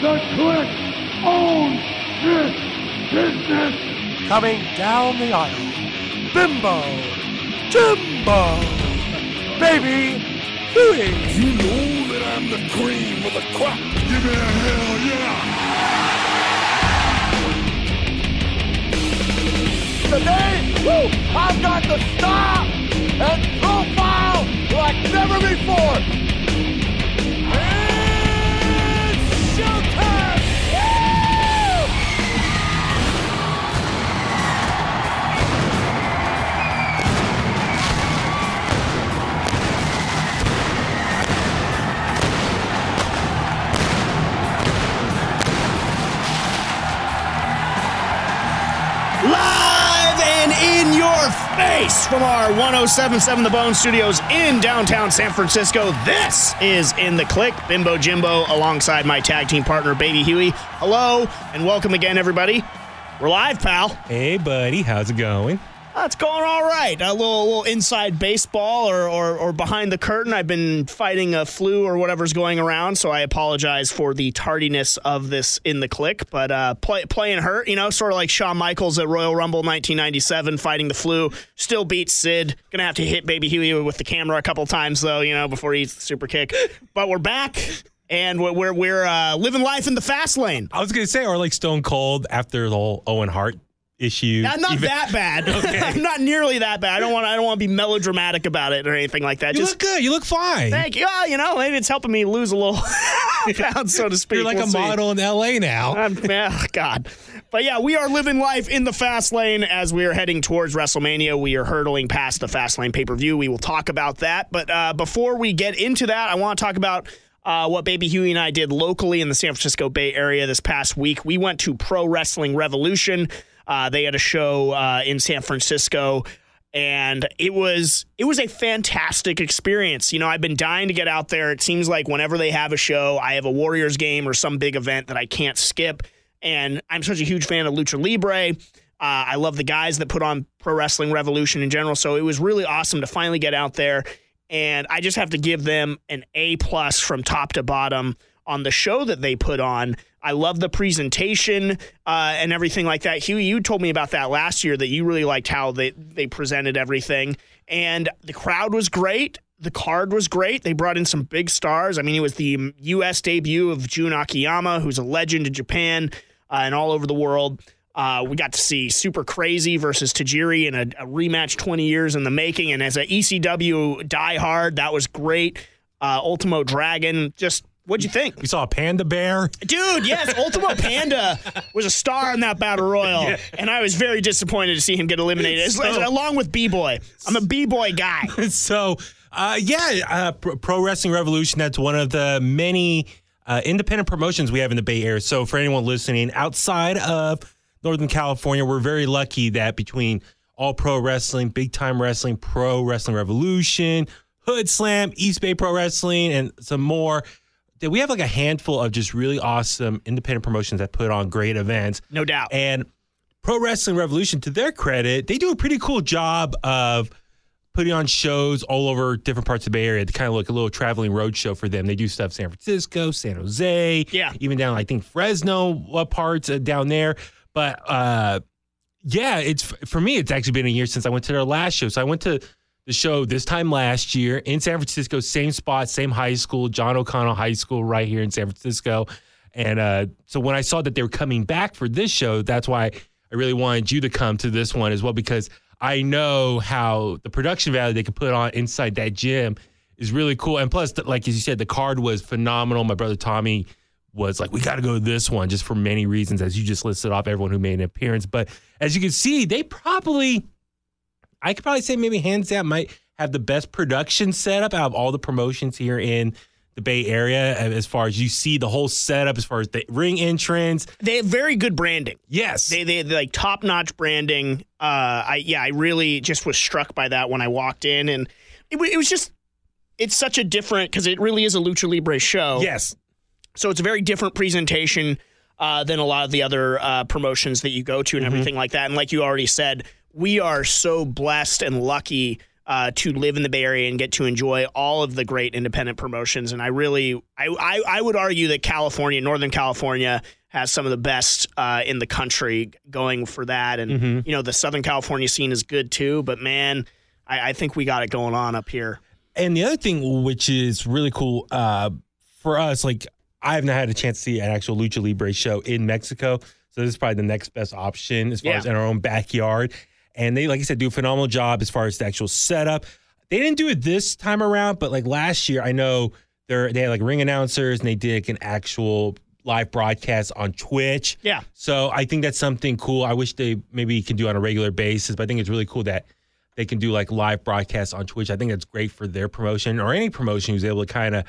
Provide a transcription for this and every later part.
The Click owns this business. Coming down the aisle, Bimbo, Jimbo, Baby Huey. You know that I'm the cream of the crop. Give me a hell yeah. Today, woo, I've got the style and profile like never before. From our 1077 The Bone Studios in downtown San Francisco. This is In the Click, Bimbo Jimbo, alongside my tag team partner, Baby Huey. Hello, and welcome again, everybody. We're live, pal. Hey, buddy, how's it going? It's going all right. A little, little inside baseball or, or, or behind the curtain. I've been fighting a flu or whatever's going around, so I apologize for the tardiness of this in the click. But uh, play, playing hurt, you know, sort of like Shawn Michaels at Royal Rumble 1997, fighting the flu. Still beats Sid. Gonna have to hit Baby Huey with the camera a couple times though, you know, before he super kick. But we're back. And we're we're, we're uh, living life in the fast lane. I was gonna say, or like Stone Cold after the whole Owen Hart issue. I'm not Even- that bad. Okay. I'm not nearly that bad. I don't want. I don't want to be melodramatic about it or anything like that. You Just look good. You look fine. thank you. Well, you know, maybe it's helping me lose a little pounds, so to speak. You're like We'll a see. model in LA now. I'm, oh, God. But yeah, we are living life in the fast lane as we are heading towards WrestleMania. We are hurtling past the fast lane pay per view. We will talk about that. But uh, before we get into that, I want to talk about uh, what Baby Huey and I did locally in the San Francisco Bay Area this past week. We went to Pro Wrestling Revolution. Uh, they had a show uh, in San Francisco and it was it was a fantastic experience. You know, I've been dying to get out there. It seems like whenever they have a show, I have a Warriors game or some big event that I can't skip. And I'm such a huge fan of Lucha Libre. Uh, I love the guys that put on Pro Wrestling Revolution in general. So it was really awesome to finally get out there. And I just have to give them an A plus from top to bottom on the show that they put on. I love the presentation uh, and everything like that. Huey, you told me about that last year that you really liked how they, they presented everything. And the crowd was great. The card was great. They brought in some big stars. I mean, it was the U.S. debut of Jun Akiyama, who's a legend in Japan uh, and all over the world. Uh, we got to see Super Crazy versus Tajiri in a, a rematch 20 years in the making. And as an ECW diehard, that was great. Uh, Ultimo Dragon, just what'd you think? We saw a panda bear. Dude, yes, Ultimo Panda was a star in that battle royal, and I was very disappointed to see him get eliminated, as- as- along with B Boy. I'm a B Boy guy. so, uh, yeah, uh, Pro Pro Wrestling Revolution. That's one of the many uh, independent promotions we have in the Bay Area. So, for anyone listening outside of Northern California, we're very lucky that between All Pro Wrestling, Big Time Wrestling, Pro Wrestling Revolution, Hood Slam, East Bay Pro Wrestling, and some more. We have like a handful of just really awesome independent promotions that put on great events. No doubt. And Pro Wrestling Revolution, to their credit, they do a pretty cool job of putting on shows all over different parts of the Bay Area. It's kind of like a little traveling road show for them. They do stuff San Francisco, San Jose, Yeah. even down I think Fresno uh, parts uh, down there. But uh, yeah, it's for me. It's actually been a year since I went to their last show. So I went to the show this time last year in San Francisco, same spot, same high school, John O'Connell High School, right here in San Francisco. And uh, so when I saw that they were coming back for this show, that's why I really wanted you to come to this one as well because I know how the production value they could put on inside that gym is really cool. And plus, like as you said, the card was phenomenal. My brother Tommy was like, we got to go to this one just for many reasons, as you just listed off everyone who made an appearance. But as you can see, they probably, I could probably say maybe hands down might have the best production setup out of all the promotions here in the Bay Area. As far as you see the whole setup, as far as the ring entrance, They have very good branding. yes, They they they like top notch branding. Uh, I yeah, I really just was struck by that when I walked in, and it, it was just it's such a different because it really is a lucha libre show. yes, So it's a very different presentation uh, than a lot of the other uh, promotions that you go to and everything like that. And like you already said, we are so blessed and lucky. Uh, to live in the Bay Area and get to enjoy all of the great independent promotions. And I really, I, I, I would argue that California, Northern California, has some of the best uh, in the country going for that. And Mm-hmm. you know, the Southern California scene is good too. But man, I, I think we got it going on up here. And the other thing, which is really cool uh, for us, like I have not had a chance to see an actual Lucha Libre show in Mexico. So this is probably the next best option as far Yeah. as in our own backyard. And they, like I said, do a phenomenal job as far as the actual setup. They didn't do it this time around, but like last year, I know they're, they had like ring announcers and they did like an actual live broadcast on Twitch. Yeah. So I think that's something cool. I wish they maybe can do on a regular basis, but I think it's really cool that they can do like live broadcasts on Twitch. I think that's great for their promotion or any promotion who's able to kind of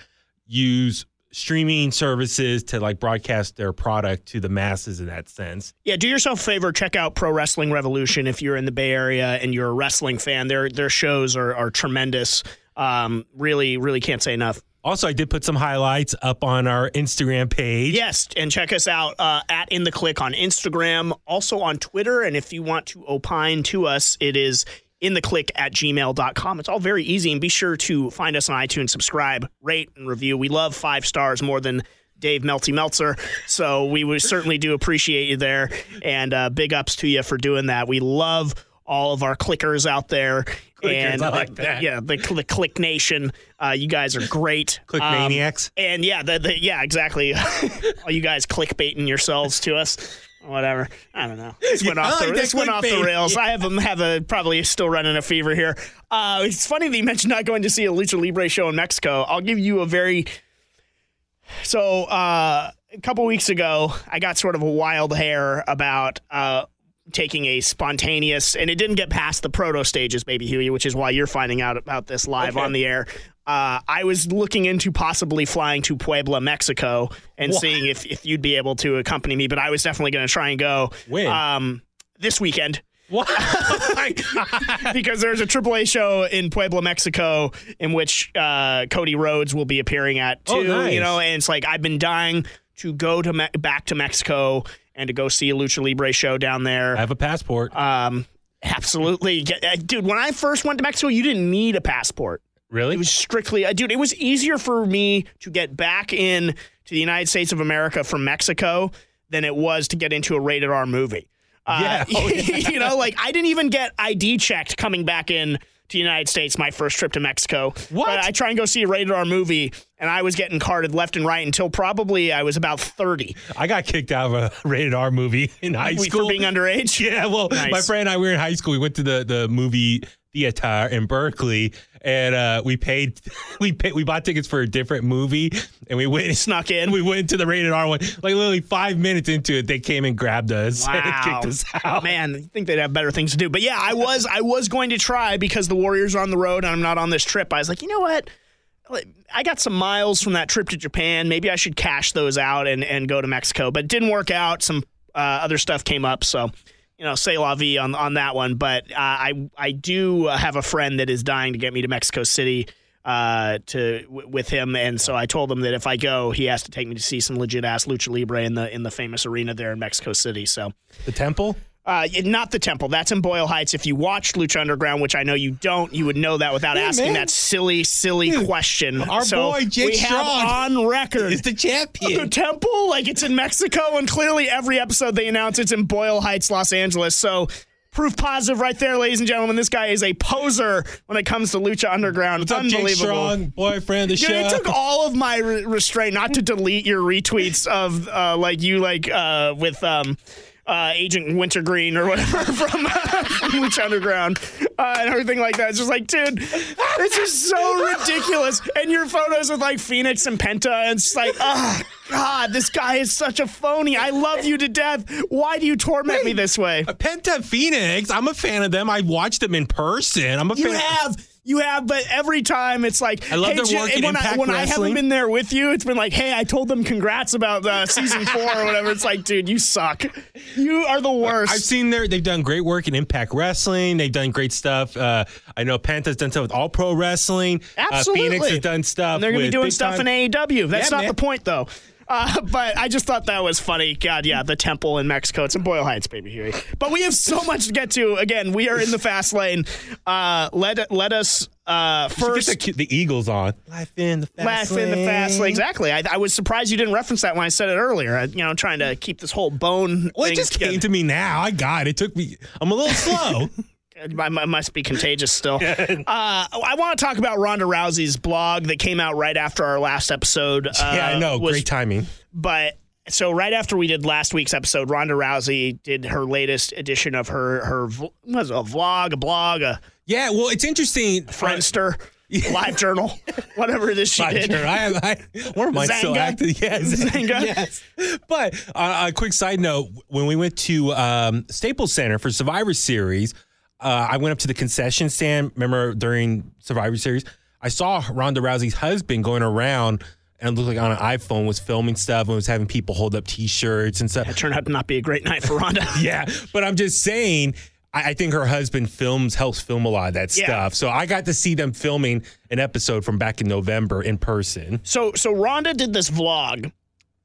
use streaming services to like broadcast their product to the masses in that sense. Yeah, do yourself a favor. Check out Pro Wrestling Revolution if you're in the Bay Area and you're a wrestling fan. Their their shows are are tremendous. Um, really, really can't say enough. Also, I did put some highlights up on our Instagram page. Yes, and check us out uh, at In the Click on Instagram, also on Twitter. And if you want to opine to us, it is in the click at gmail.com. It's all very easy. And be sure to find us on iTunes, subscribe, rate, and review. We love five stars more than Dave Melty Meltzer. So we would certainly do appreciate you there. And uh, big ups to you for doing that. We love all of our clickers out there. Clickers, and I like that. yeah, the, the Click Nation. Uh, you guys are great. Click Um, maniacs. and yeah, the, the, yeah, exactly. All you guys clickbaiting yourselves to us. Whatever. I don't know. This went off the this went off the rails. I have a, have a probably still running a fever here. Uh, it's funny that you mentioned not going to see a lucha libre show in Mexico. I'll give you a very so uh, a couple weeks ago, I got sort of a wild hair about uh, taking a spontaneous, and it didn't get past the proto stages, baby Huey, which is why you're finding out about this live on the air. Uh, I was looking into possibly flying to Puebla, Mexico, and seeing if, if you'd be able to accompany me. But I was definitely going to try and go When? um, this weekend What? oh because there's a AAA show in Puebla, Mexico, in which uh, Cody Rhodes will be appearing at too. Oh, nice. You know, and it's like I've been dying to go to Me- back to Mexico and to go see a lucha libre show down there. I have a passport. Um, absolutely, uh, dude. When I first went to Mexico, you didn't need a passport. Really? It was strictly, uh, dude. It was easier for me to get back in to the United States of America from Mexico than it was to get into a rated R movie. Uh, Yeah. Oh, you know, like I didn't even get ID checked coming back in to the United States my first trip to Mexico. What? But I try and go see a rated R movie, and I was getting carded left and right until probably I was about thirty. I got kicked out of a rated R movie in high We- school. for being underage. Yeah, well, Nice. my friend and I we were in high school. We went to the the movie theater in Berkeley, and uh, we paid we paid we bought tickets for a different movie, and we went Snuck in. we went to the rated R one. Like literally five minutes into it, they came and grabbed us and Wow. kicked us out. Man, I think they'd have better things to do. But yeah, I was I was going to try because the Warriors are on the road and I'm not on this trip. I was like, you know what? I got some miles from that trip to Japan. Maybe I should cash those out and, and go to Mexico. But it didn't work out. Some uh, other stuff came up. So, you know, say la vie on, on that one. But uh, I I do have a friend that is dying to get me to Mexico City uh, to w- with him, and so I told him that if I go, he has to take me to see some legit ass lucha libre in the in the famous arena there in Mexico City. So, The temple. Uh, not the temple. That's in Boyle Heights. If you watched Lucha Underground, which I know you don't, you would know that without asking man. that silly, silly question. our so boy Jake we have Strong on record Is the champion. the temple, like it's in Mexico, and clearly every episode they announce it's in Boyle Heights, Los Angeles. So proof positive right there, ladies and gentlemen. This guy is a poser when it comes to Lucha Underground. What's up, Jake Unbelievable. Strong, boyfriend of the Dude, show? it took all of my re- restraint not to delete your retweets of uh, like you like uh, with um, uh, Agent Wintergreen or whatever from, from Lucha Underground uh, and everything like that. It's just like, dude, this is so ridiculous. And your photos with like Fenix and Penta, and it's like, oh God, this guy is such a phony. I love you to death. Why do you torment me this way? Penta Fenix. I'm a fan of them. I watched them in person. I'm a You fan. have. You have, but every time it's like I love hey, their Jim- work in when, I, when I haven't been there with you, it's been like, hey, I told them congrats about uh, season four or whatever. It's like, dude, you suck. You are the worst. I've seen their they've done great work in Impact Wrestling. They've done great stuff. Uh, I know Penta's done stuff with All Pro Wrestling. Absolutely. Uh, Fenix has done stuff. And they're going to be doing stuff Time- in AEW. That's Yeah, not man. the point, though. Uh, but I just thought that was funny. God, yeah, the temple in Mexico. It's in Boyle Heights, baby. Huey. But we have so much to get to. Again, we are in the fast lane. Uh, let let us uh, first. Get the, the Eagles on. Life in the fast lane. Laugh in the fast lane. Exactly. I, I was surprised you didn't reference that when I said it earlier. I, you know, trying to keep this whole bone. Well, it just together. came to me now. I got it. It took me. I'm a little slow. I, I must be contagious still. uh, I want to talk about Ronda Rousey's blog that came out right after our last episode. Uh, yeah, I know. was- Great timing. But so right after we did last week's episode, Ronda Rousey did her latest edition of her her was a vlog, a blog, a Yeah, well, it's interesting. Friendster, live journal, whatever it is she Live did. journal. I have, I, one of mine still active. Yes. Xanga? Yes. But uh, a quick side note when we went to um, Staples Center for Survivor Series, uh, I went up to the concession stand. Remember during Survivor Series, I saw Ronda Rousey's husband going around and looked like on an iPhone was filming stuff and was having people hold up T-shirts and stuff. It turned out to not be a great night for Ronda. Yeah, but I'm just saying. I I think her husband films helps film a lot of that Yeah. stuff. So I got to see them filming an episode from back in November in person. So so Rhonda did this vlog,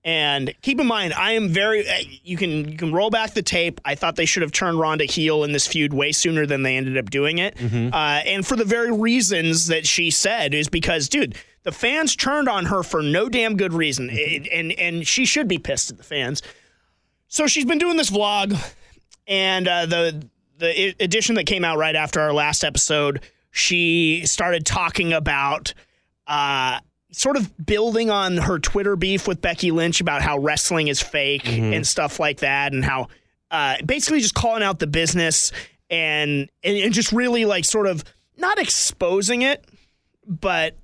and keep in mind, I am very. uh, You can you can roll back the tape. I thought they should have turned Rhonda heel in this feud way sooner than they ended up doing it, uh, and for the very reasons that she said is because, dude. The fans turned on her for no damn good reason, and, and and she should be pissed at the fans. So she's been doing this vlog, and uh, the the edition that came out right after our last episode, she started talking about uh, sort of building on her Twitter beef with Becky Lynch about how wrestling is fake and stuff like that, and how uh, basically just calling out the business and, and and just really like sort of not exposing it, but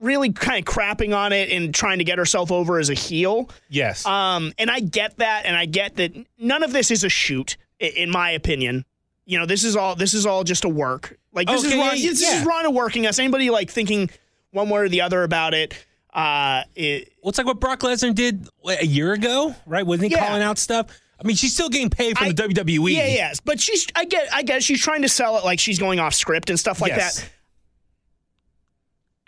really kind of crapping on it and trying to get herself over as a heel. Yes. Um, and I get that, and I get that none of this is a shoot, in my opinion. You know, this is all this is all just a work. Like this is Okay, Ron, yeah, this yeah. is Ronda working us. Anybody like thinking one way or the other about it? Uh, it well, it's like what Brock Lesnar did what, a year ago, right? Wasn't he Yeah. calling out stuff? I mean, she's still getting paid from I- the WWE. yeah, yes, but she's I get I get she's trying to sell it like she's going off script and stuff like Yes. that.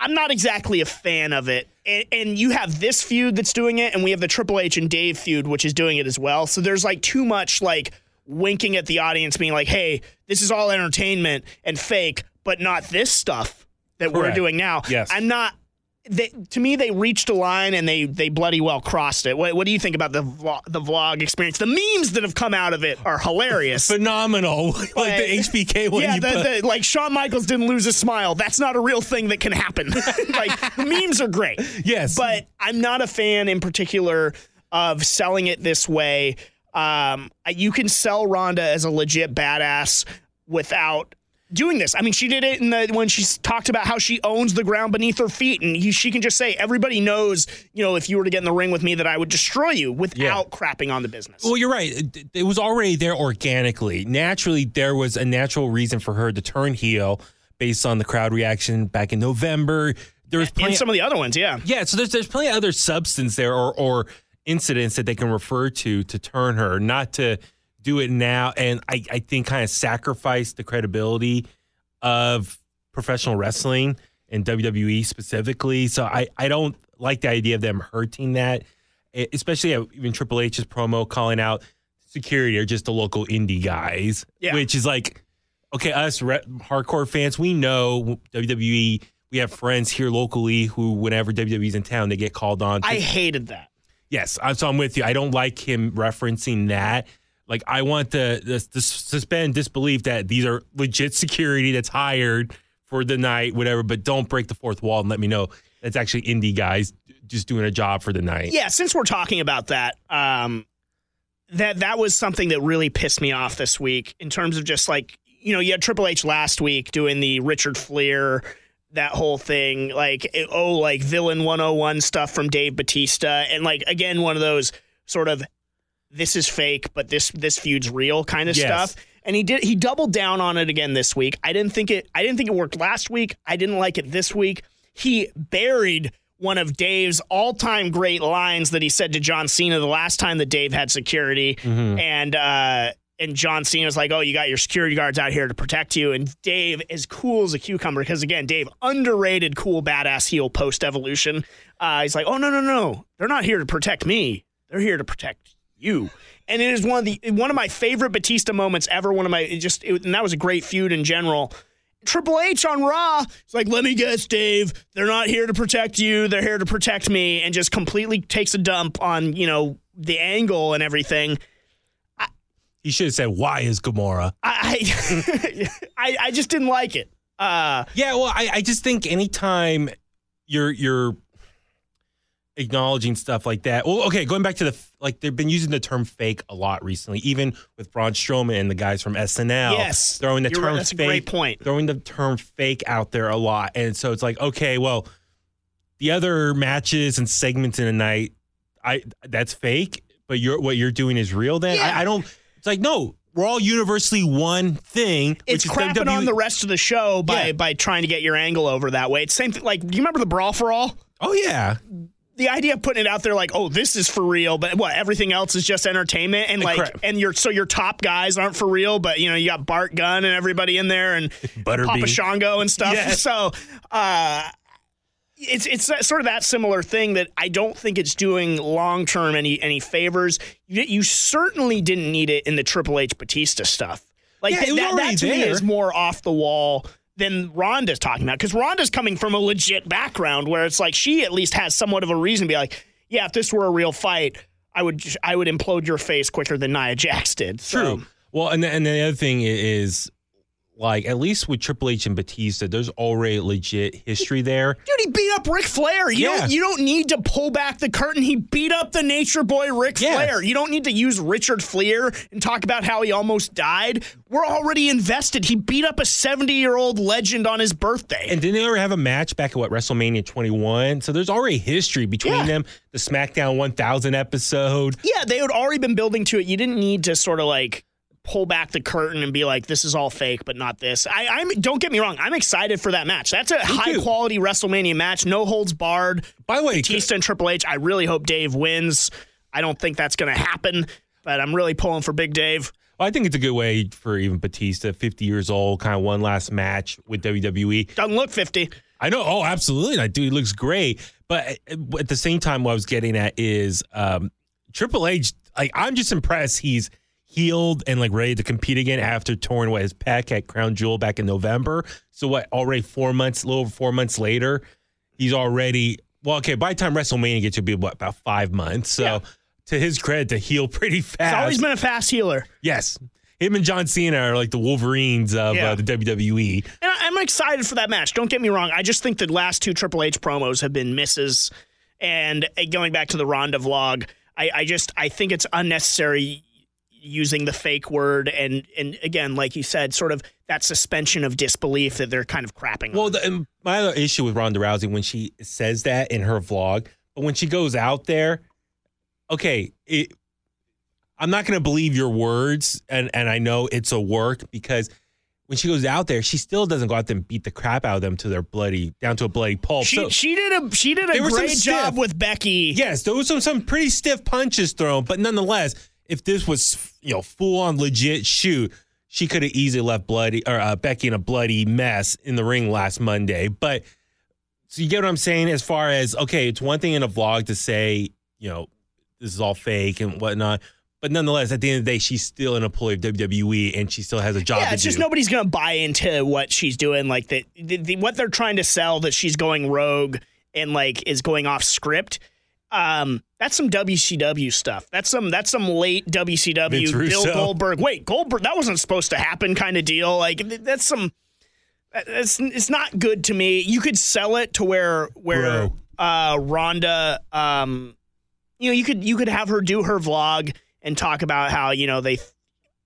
I'm not exactly a fan of it. And, and you have this feud that's doing it, and we have the Triple H and Dave feud, which is doing it as well. So there's like too much like winking at the audience, being like, hey, this is all entertainment and fake, but not this stuff that we're doing now. Yes. I'm not. They, to me, they reached a line and they they bloody well crossed it. What, what do you think about the vlog, the vlog experience? The memes that have come out of it are hilarious. Phenomenal. like But- the HBK one. yeah, you the, the, like Shawn Michaels didn't lose his smile. That's not a real thing that can happen. like memes are great, yes. but I'm not a fan in particular of selling it this way. Um, you can sell Ronda as a legit badass without doing this. I mean, she did it in the when she talked about how she owns the ground beneath her feet, and he, she can just say, "Everybody knows, you know, if you were to get in the ring with me, that I would destroy you," without crapping on the business. Well, you're right. It, it was already there organically. Naturally, there was a natural reason for her to turn heel based on the crowd reaction back in November. There was plenty and some of the other ones, yeah. Yeah, so there's there's plenty of other substance there or or incidents that they can refer to to turn her, not to do it now and I, I think kind of sacrifice the credibility of professional wrestling and WWE specifically. So I, I don't like the idea of them hurting that, especially even Triple H's promo calling out security or just the local indie guys, Yeah. which is like, okay, us re- hardcore fans, we know WWE. We have friends here locally who, whenever WWE's in town, they get called on. To, I hated that. yes, so I'm with you. I don't like him referencing that. Like, I want to, suspend disbelief that these are legit security that's hired for the night, whatever. But don't break the fourth wall and let me know that's actually indie guys just doing a job for the night. Yeah, since we're talking about that, um, that that was something that really pissed me off this week in terms of just like you know you had Triple H last week doing the Richard Fliehr that whole thing like oh like villain 101 stuff from Dave Batista and like again one of those sort of this is fake but this this feud's real kind of Yes. stuff and he did he doubled down on it again this week I didn't think it I didn't think it worked last week I didn't like it this week he buried one of Dave's all-time great lines that he said to John Cena the last time that Dave had security, and uh, and John Cena's like, "Oh, you got your security guards out here to protect you." And Dave is cool as a cucumber because again, Dave underrated, cool, badass heel post evolution. Uh, he's like, "Oh no, no, no, they're not here to protect me. They're here to protect you." And it is one of the one of my favorite Batista moments ever. One of my it just it, and that was a great feud in general. Triple H on Raw. It's like, let me guess, Dave. They're not here to protect you. They're here to protect me, and just completely takes a dump on you know the angle and everything. He should have said, "Why is Gamora?" I I, I just didn't like it. Uh, Yeah, well, I, I just think anytime you're you're acknowledging stuff like that. Well, okay, going back to the like they've been using the term fake a lot recently, even with Braun Strowman and the guys from SNL. yes, throwing the term right. That's a fake, great point. throwing the term fake out there a lot, and so it's like, okay, well, the other matches and segments in a night, I that's fake, but you're what you're doing is real. Then Yeah. I, I don't. It's like no. We're all universally one thing. It's which is crapping WWE. on the rest of the show by Yeah. by trying to get your angle over that way. It's same thing. Like, do you remember the brawl for all? Oh yeah, the idea of putting it out there like, oh, this is for real, but what everything else is just entertainment, and like, Correct. and your so your top guys aren't for real, but you know you got Bart Gunn and everybody in there, and Butterbean. Papa Shango and stuff. Yes. So, uh, it's it's sort of that similar thing that I don't think it's doing long term any any favors. You, you certainly didn't need it in the Triple H Batista stuff. Like Yeah, was that, that to me there. is more off the wall than Ronda's talking about because Ronda's coming from a legit background where it's like she at least has somewhat of a reason to be like, yeah, if this were a real fight, I would I would implode your face quicker than Nia Jax did. So, True. Well, and the, and the other thing is, like, at least with Triple H and Batista, there's already legit history there. Dude, he beat up Ric Flair. You Yeah. don't you don't need to pull back the curtain. He beat up the Nature Boy Ric Yes. Flair. You don't need to use Richard Fliehr and talk about how he almost died. We're already invested. He beat up a 70 year old legend on his birthday. And didn't they ever have a match back at what WrestleMania 21? So there's already history between Yeah. them. The SmackDown 1000 episode. yeah, they had already been building to it. You didn't need to sort of like pull back the curtain and be like, "This is all fake, but not this." I, I'm don't get me wrong. I'm excited for that match. That's a high too. quality WrestleMania match. No holds barred. By the way, Batista and Triple H. I really hope Dave wins. I don't think that's going to happen, but I'm really pulling for Big Dave. I think it's a good way for even Batista, 50 years old, kind of one last match with WWE. Doesn't look 50. I know. Oh, absolutely. I do. He looks great. But at the same time, what I was getting at is um, Triple H. Like, I'm just impressed he's healed and like ready to compete again after touring with his pec at Crown Jewel back in November. So what? Already four months, a little over four months later, he's already well. Okay, by the time WrestleMania gets, to be what about five months. So. Yeah. To his credit, to heal pretty fast. He's always been a fast healer. yes, him and John Cena are like the Wolverines of Yeah. uh, the WWE. And I'm excited for that match. Don't get me wrong. I just think the last two Triple H promos have been misses. And uh, going back to the Ronda vlog, I, I just I think it's unnecessary using the fake word and and again, like you said, sort of that suspension of disbelief that they're kind of crapping. Well, the, my other issue with Ronda Rousey when she says that in her vlog, but when she goes out there, okay, it, I'm not going to believe your words, and and I know it's a work because when she goes out there, she still doesn't go out there and beat the crap out of them to their bloody down to a bloody pulp. she so, she did a she did a There were some great job stiff- with Becky. yes, there was some some pretty stiff punches thrown, but nonetheless, if this was you know full on legit shoot. She could have easily left bloody or uh, Becky in a bloody mess in the ring last Monday, but so you get what I'm saying? As far as okay, it's one thing in a vlog to say, you know, this is all fake and whatnot. But nonetheless, at the end of the day, she's still an employee of WWE and she still has a job Yeah, to it's do. just nobody's gonna buy into what she's doing. Like the, the, the what they're trying to sell that she's going rogue and like is going off script. Um, that's some WCW stuff. That's some that's some late WCW Vince Bill Russo. Goldberg. Wait, Goldberg that wasn't supposed to happen kind of deal. Like that's some. It's it's not good to me. You could sell it to where where Bro. uh Rhonda um you know you could you could have her do her vlog and talk about how you know they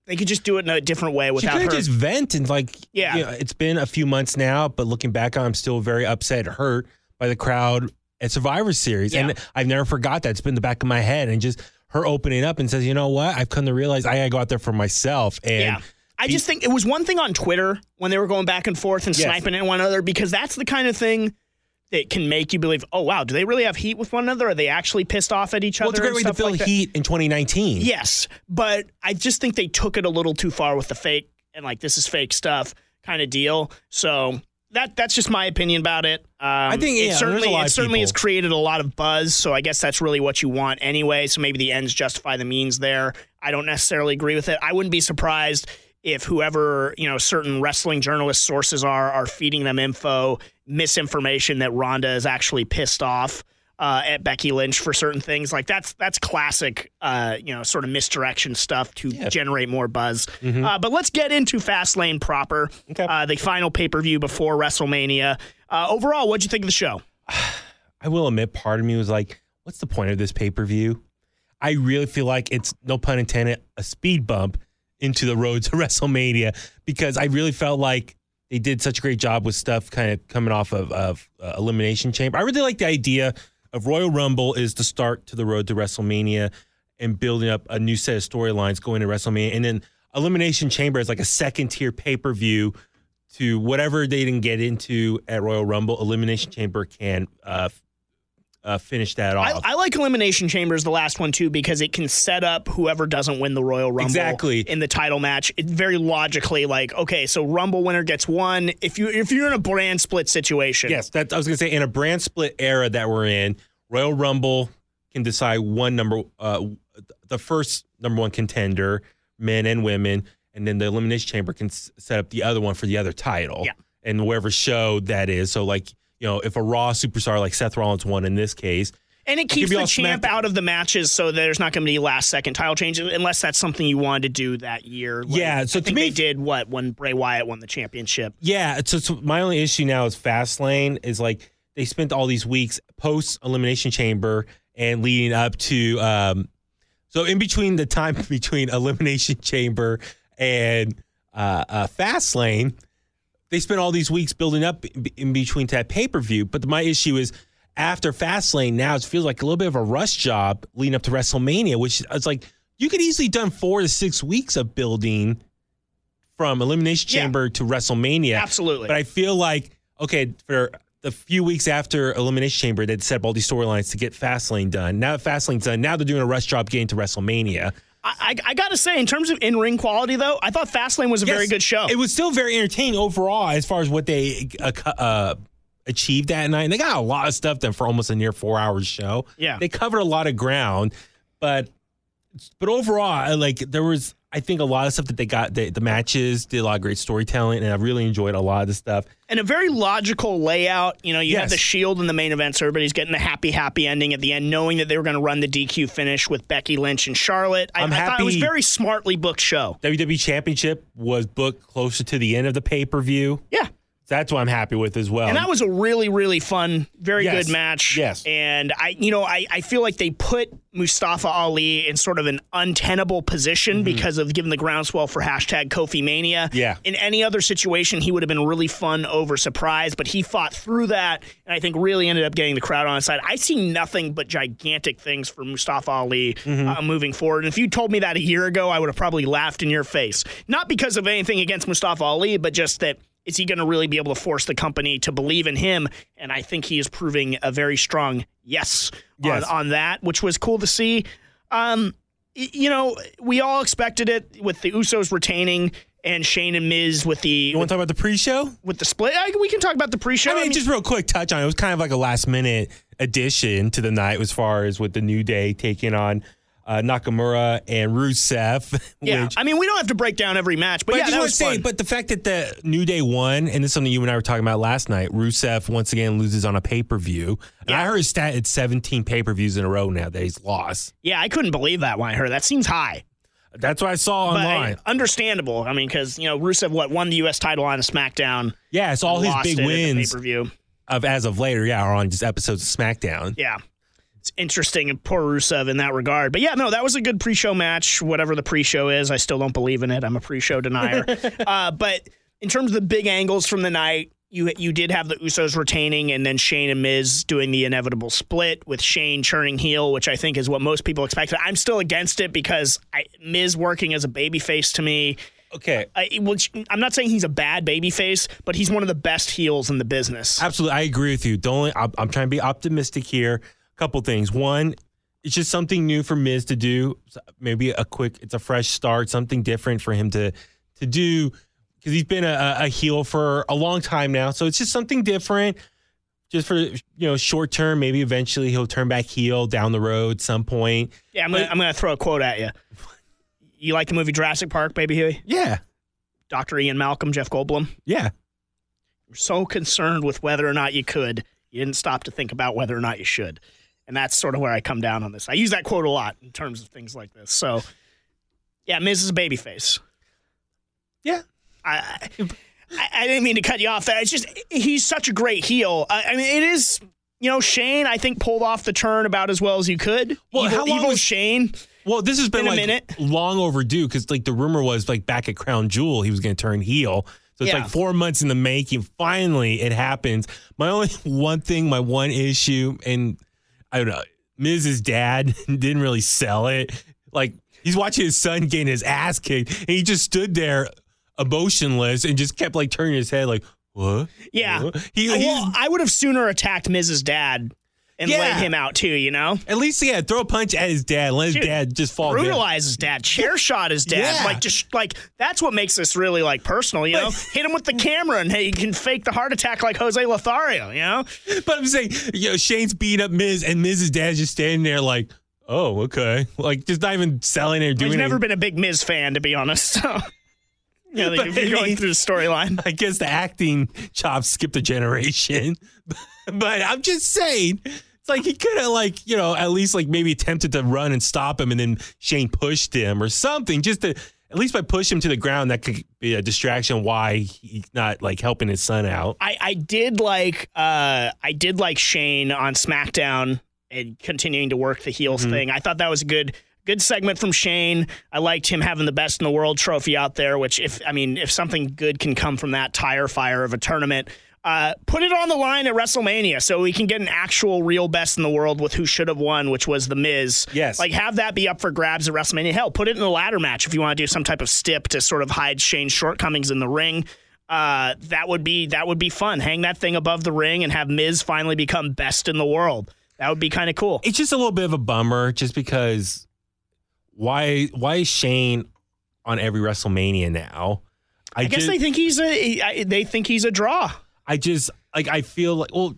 they could just do it in a different way she without could her just vent and like, Yeah. you know, it's been a few months now, but looking back on, I'm still very upset, hurt by the crowd at Survivor Series, Yeah. and I've never forgot that. It's been the back of my head, and just her opening up and says, you know what, I've come to realize I gotta go out there for myself, and Yeah. I just think it was one thing on Twitter when they were going back and forth and Yes. sniping at one another because that's the kind of thing that can make you believe, oh wow, do they really have heat with one another? Are they actually pissed off at each Well, other? it's a great way to build like heat in 2019. Yes, but I just think they took it a little too far with the fake and like this is fake stuff kind of deal. So that that's just my opinion about it. Um, I think, yeah, it certainly it certainly has created a lot of buzz. So I guess that's really what you want anyway. So maybe the ends justify the means there. I don't necessarily agree with it. I wouldn't be surprised if whoever you know certain wrestling journalist sources are are feeding them info misinformation that Ronda is actually pissed off uh, at Becky Lynch for certain things. Like that's that's classic, uh, you know, sort of misdirection stuff to generate more buzz. Uh, but let's get into Fastlane proper. Okay. Uh, the final pay per view before WrestleMania. Uh, overall, what'd you think of the show? I will admit, part of me was like, what's the point of this pay per view? I really feel like it's, no pun intended, a speed bump into the road to WrestleMania because I really felt like they did such a great job with stuff kind of coming off of, of uh, Elimination Chamber. I really like the idea of Royal Rumble is the start to the road to WrestleMania and building up a new set of storylines going to WrestleMania. And then Elimination Chamber is like a second tier pay per view to whatever they didn't get into at Royal Rumble. Elimination Chamber can uh, uh, finish that off. I like Elimination Chambers, the last one too, because it can set up whoever doesn't win the Royal Rumble Exactly. in the title match. It very logically, like, okay, so Rumble winner gets one. If you if you're in a brand split situation, yes, that I was gonna say in a brand split era that we're in, Royal Rumble can decide one number, uh, the first number one contender, men and women, and then the Elimination Chamber can s- set up the other one for the other title. Yeah. and whatever show that is. So like. You know, if a Raw superstar like Seth Rollins won in this case, And it keeps the champ out of the matches so there's not going to be last second title changes unless that's something you wanted to do that year. Like, Yeah, so I to me- they did what when Bray Wyatt won the championship. Yeah, so, so my only issue now is Fastlane is like they spent all these weeks post Elimination Chamber and leading up to um so in between the time between Elimination Chamber and uh, uh Fastlane, they spent all these weeks building up in- between to that pay per view. But my issue is after Fastlane, now it feels like a little bit of a rush job leading up to WrestleMania, which is like you could easily done four to six weeks of building from Elimination Yeah. Chamber to WrestleMania. Absolutely. But I feel like okay for the few weeks after Elimination Chamber, they'd set up all these storylines to get Fastlane done. Now that Fastlane's done, now they're doing a rush job getting to WrestleMania. I, I, I got to say, in terms of in ring quality, though, I thought Fastlane was a very good show. It was still very entertaining overall as far as what they uh, uh, achieved that night. And they got a lot of stuff done for almost a near four hours show. Yeah. they covered a lot of ground, but but overall, uh, like there was. I think a lot of stuff that they got, the, the matches did a lot of great storytelling, and I really enjoyed a lot of the stuff. and a very logical layout. You know, you Yes. the Shield in the main event, so everybody's getting the happy, happy ending at the end, knowing that they were going to run the DQ finish with Becky Lynch and Charlotte. I, I'm I thought it was a very smartly booked show. WWE Championship was booked closer to the end of the pay per view. Yeah. That's what I'm happy with as well. And that was a really, really fun, very Yes. good match. Yes. And I, you know, I, I feel like they put Mustafa Ali in sort of an untenable position because of giving the groundswell for hashtag Kofi Mania. Mm-hmm. Yeah. In any other situation, he would have been really fun over surprise, but he fought through that and I think really ended up getting the crowd on his side. I see nothing but gigantic things for Mustafa Ali Mm-hmm. uh, moving forward. And if you told me that a year ago, I would have probably laughed in your face. Not because of anything against Mustafa Ali, but just that is he going to really be able to force the company to believe in him? And I think he is proving a very strong yes, Yes. On, on that, which was cool to see. Um, you know, we all expected it with the Usos retaining and Shane and Miz with the you want to talk about the pre show? with the split. I, we can talk about the pre-show. I mean, just real quick touch on it. It was kind of like a last minute addition to the night as far as with the New Day taking on uh, Nakamura and Rusev. yeah, which, I mean, we don't have to break down every match, but, but yeah, I just want to say, fun. but the fact that the New Day won, and this is something you and I were talking about last night, Rusev once again loses on a pay per view. And I heard his stat it's 17 pay per views in a row now that he's lost. yeah, I couldn't believe that when I heard that. Seems high. That's what I saw But online. uh, understandable. I mean, because you know Rusev what won the U.S. title on SmackDown. yeah, it's all his big wins pay per view. of as of later, yeah, are on just episodes of SmackDown. Yeah, it's interesting and poor Rusev in that regard. But yeah, no, that was a good pre-show match. Whatever the pre-show is, I still don't believe in it. I'm a pre-show denier. uh, but in terms of the big angles from the night, you you did have the Usos retaining, and then Shane and Miz doing the inevitable split with Shane turning heel, which I think is what most people expected. I'm still against it because I, Miz working as a babyface to me Okay. I, which I'm not saying he's a bad babyface, but he's one of the best heels in the business. Absolutely, I agree with you. Don't. I'm, I'm trying to be optimistic here. Couple things. One, it's just something new for Miz to do. Maybe a quick. It's a fresh start. Something different for him to to do because he's been a, a heel for a long time now. So it's just something different. Just for you know, short term. Maybe eventually he'll turn back heel down the road some point. Yeah, I'm gonna, I'm gonna throw a quote at you. You like the movie Jurassic Park, baby Huey? Yeah. Dr. Ian Malcolm, Jeff Goldblum. Yeah. You're so concerned with whether or not you could, you didn't stop to think about whether or not you should. And that's sort of where I come down on this. I use that quote a lot in terms of things like this. So, yeah, Miz is a babyface. Yeah. I, I, I didn't mean to cut you off there. It's just he's such a great heel. I, I mean, it is. You know, Shane, I think pulled off the turn about as well as you could. Well, evil, how long evil was- Shane? Well, this has been Been a like minute. long overdue because like the rumor was like back at Crown Jewel he was going to turn heel. So it's Yeah. like four months in the making. Finally, it happens. My only one thing, my one issue, and I don't know, Miz's Dad didn't really sell it. Like he's watching his son getting his ass kicked, and he just stood there emotionless and just kept like turning his head, like what? Yeah. What? He, uh, well, I would have sooner attacked Miz's Dad and Yeah. him out too. You know, at least yeah, throw a punch at his dad, let his Dude, dad just fall down. his dad, chair shot his dad, Yeah. like just like that's what makes this really like personal. You know, hit him with the camera and hey, you can fake the heart attack like Jose Lothario. You know, But I'm saying, you know, Shane's beating up Miz, and Miz's dad's just standing there like, oh, okay. Like, just not even selling it or doing he's never anything. been a big Miz fan to be honest. So, know, But if you're going through the storyline. I guess the acting chops skipped a generation. but I'm just saying, like he could have, like, you know, at least, like, maybe attempted to run and stop him, and then Shane pushed him or something, just to. At least by push him to the ground, that could be a distraction. Why he's not like helping his son out? I, I did like uh I did like Shane on SmackDown and continuing to work the heels Mm-hmm. thing. I thought that was a good good segment from Shane. I liked him having the best in the world trophy out there, which if I mean if something good can come from that tire fire of a tournament, uh, put it on the line at WrestleMania so we can get an actual real best in the world with who should have won, which was the Miz. Yes. Like have that be up for grabs at WrestleMania. Hell, put it in the ladder match if you want to do some type of stip to sort of hide Shane's shortcomings in the ring uh, that would be that would be fun. Hang that thing above the ring and have Miz finally become best in the world. That would be kind of cool. it's just a little bit of a bummer just because why why is Shane on every WrestleMania now? I, guess just, they think he's a they think he's a draw I just like I feel like well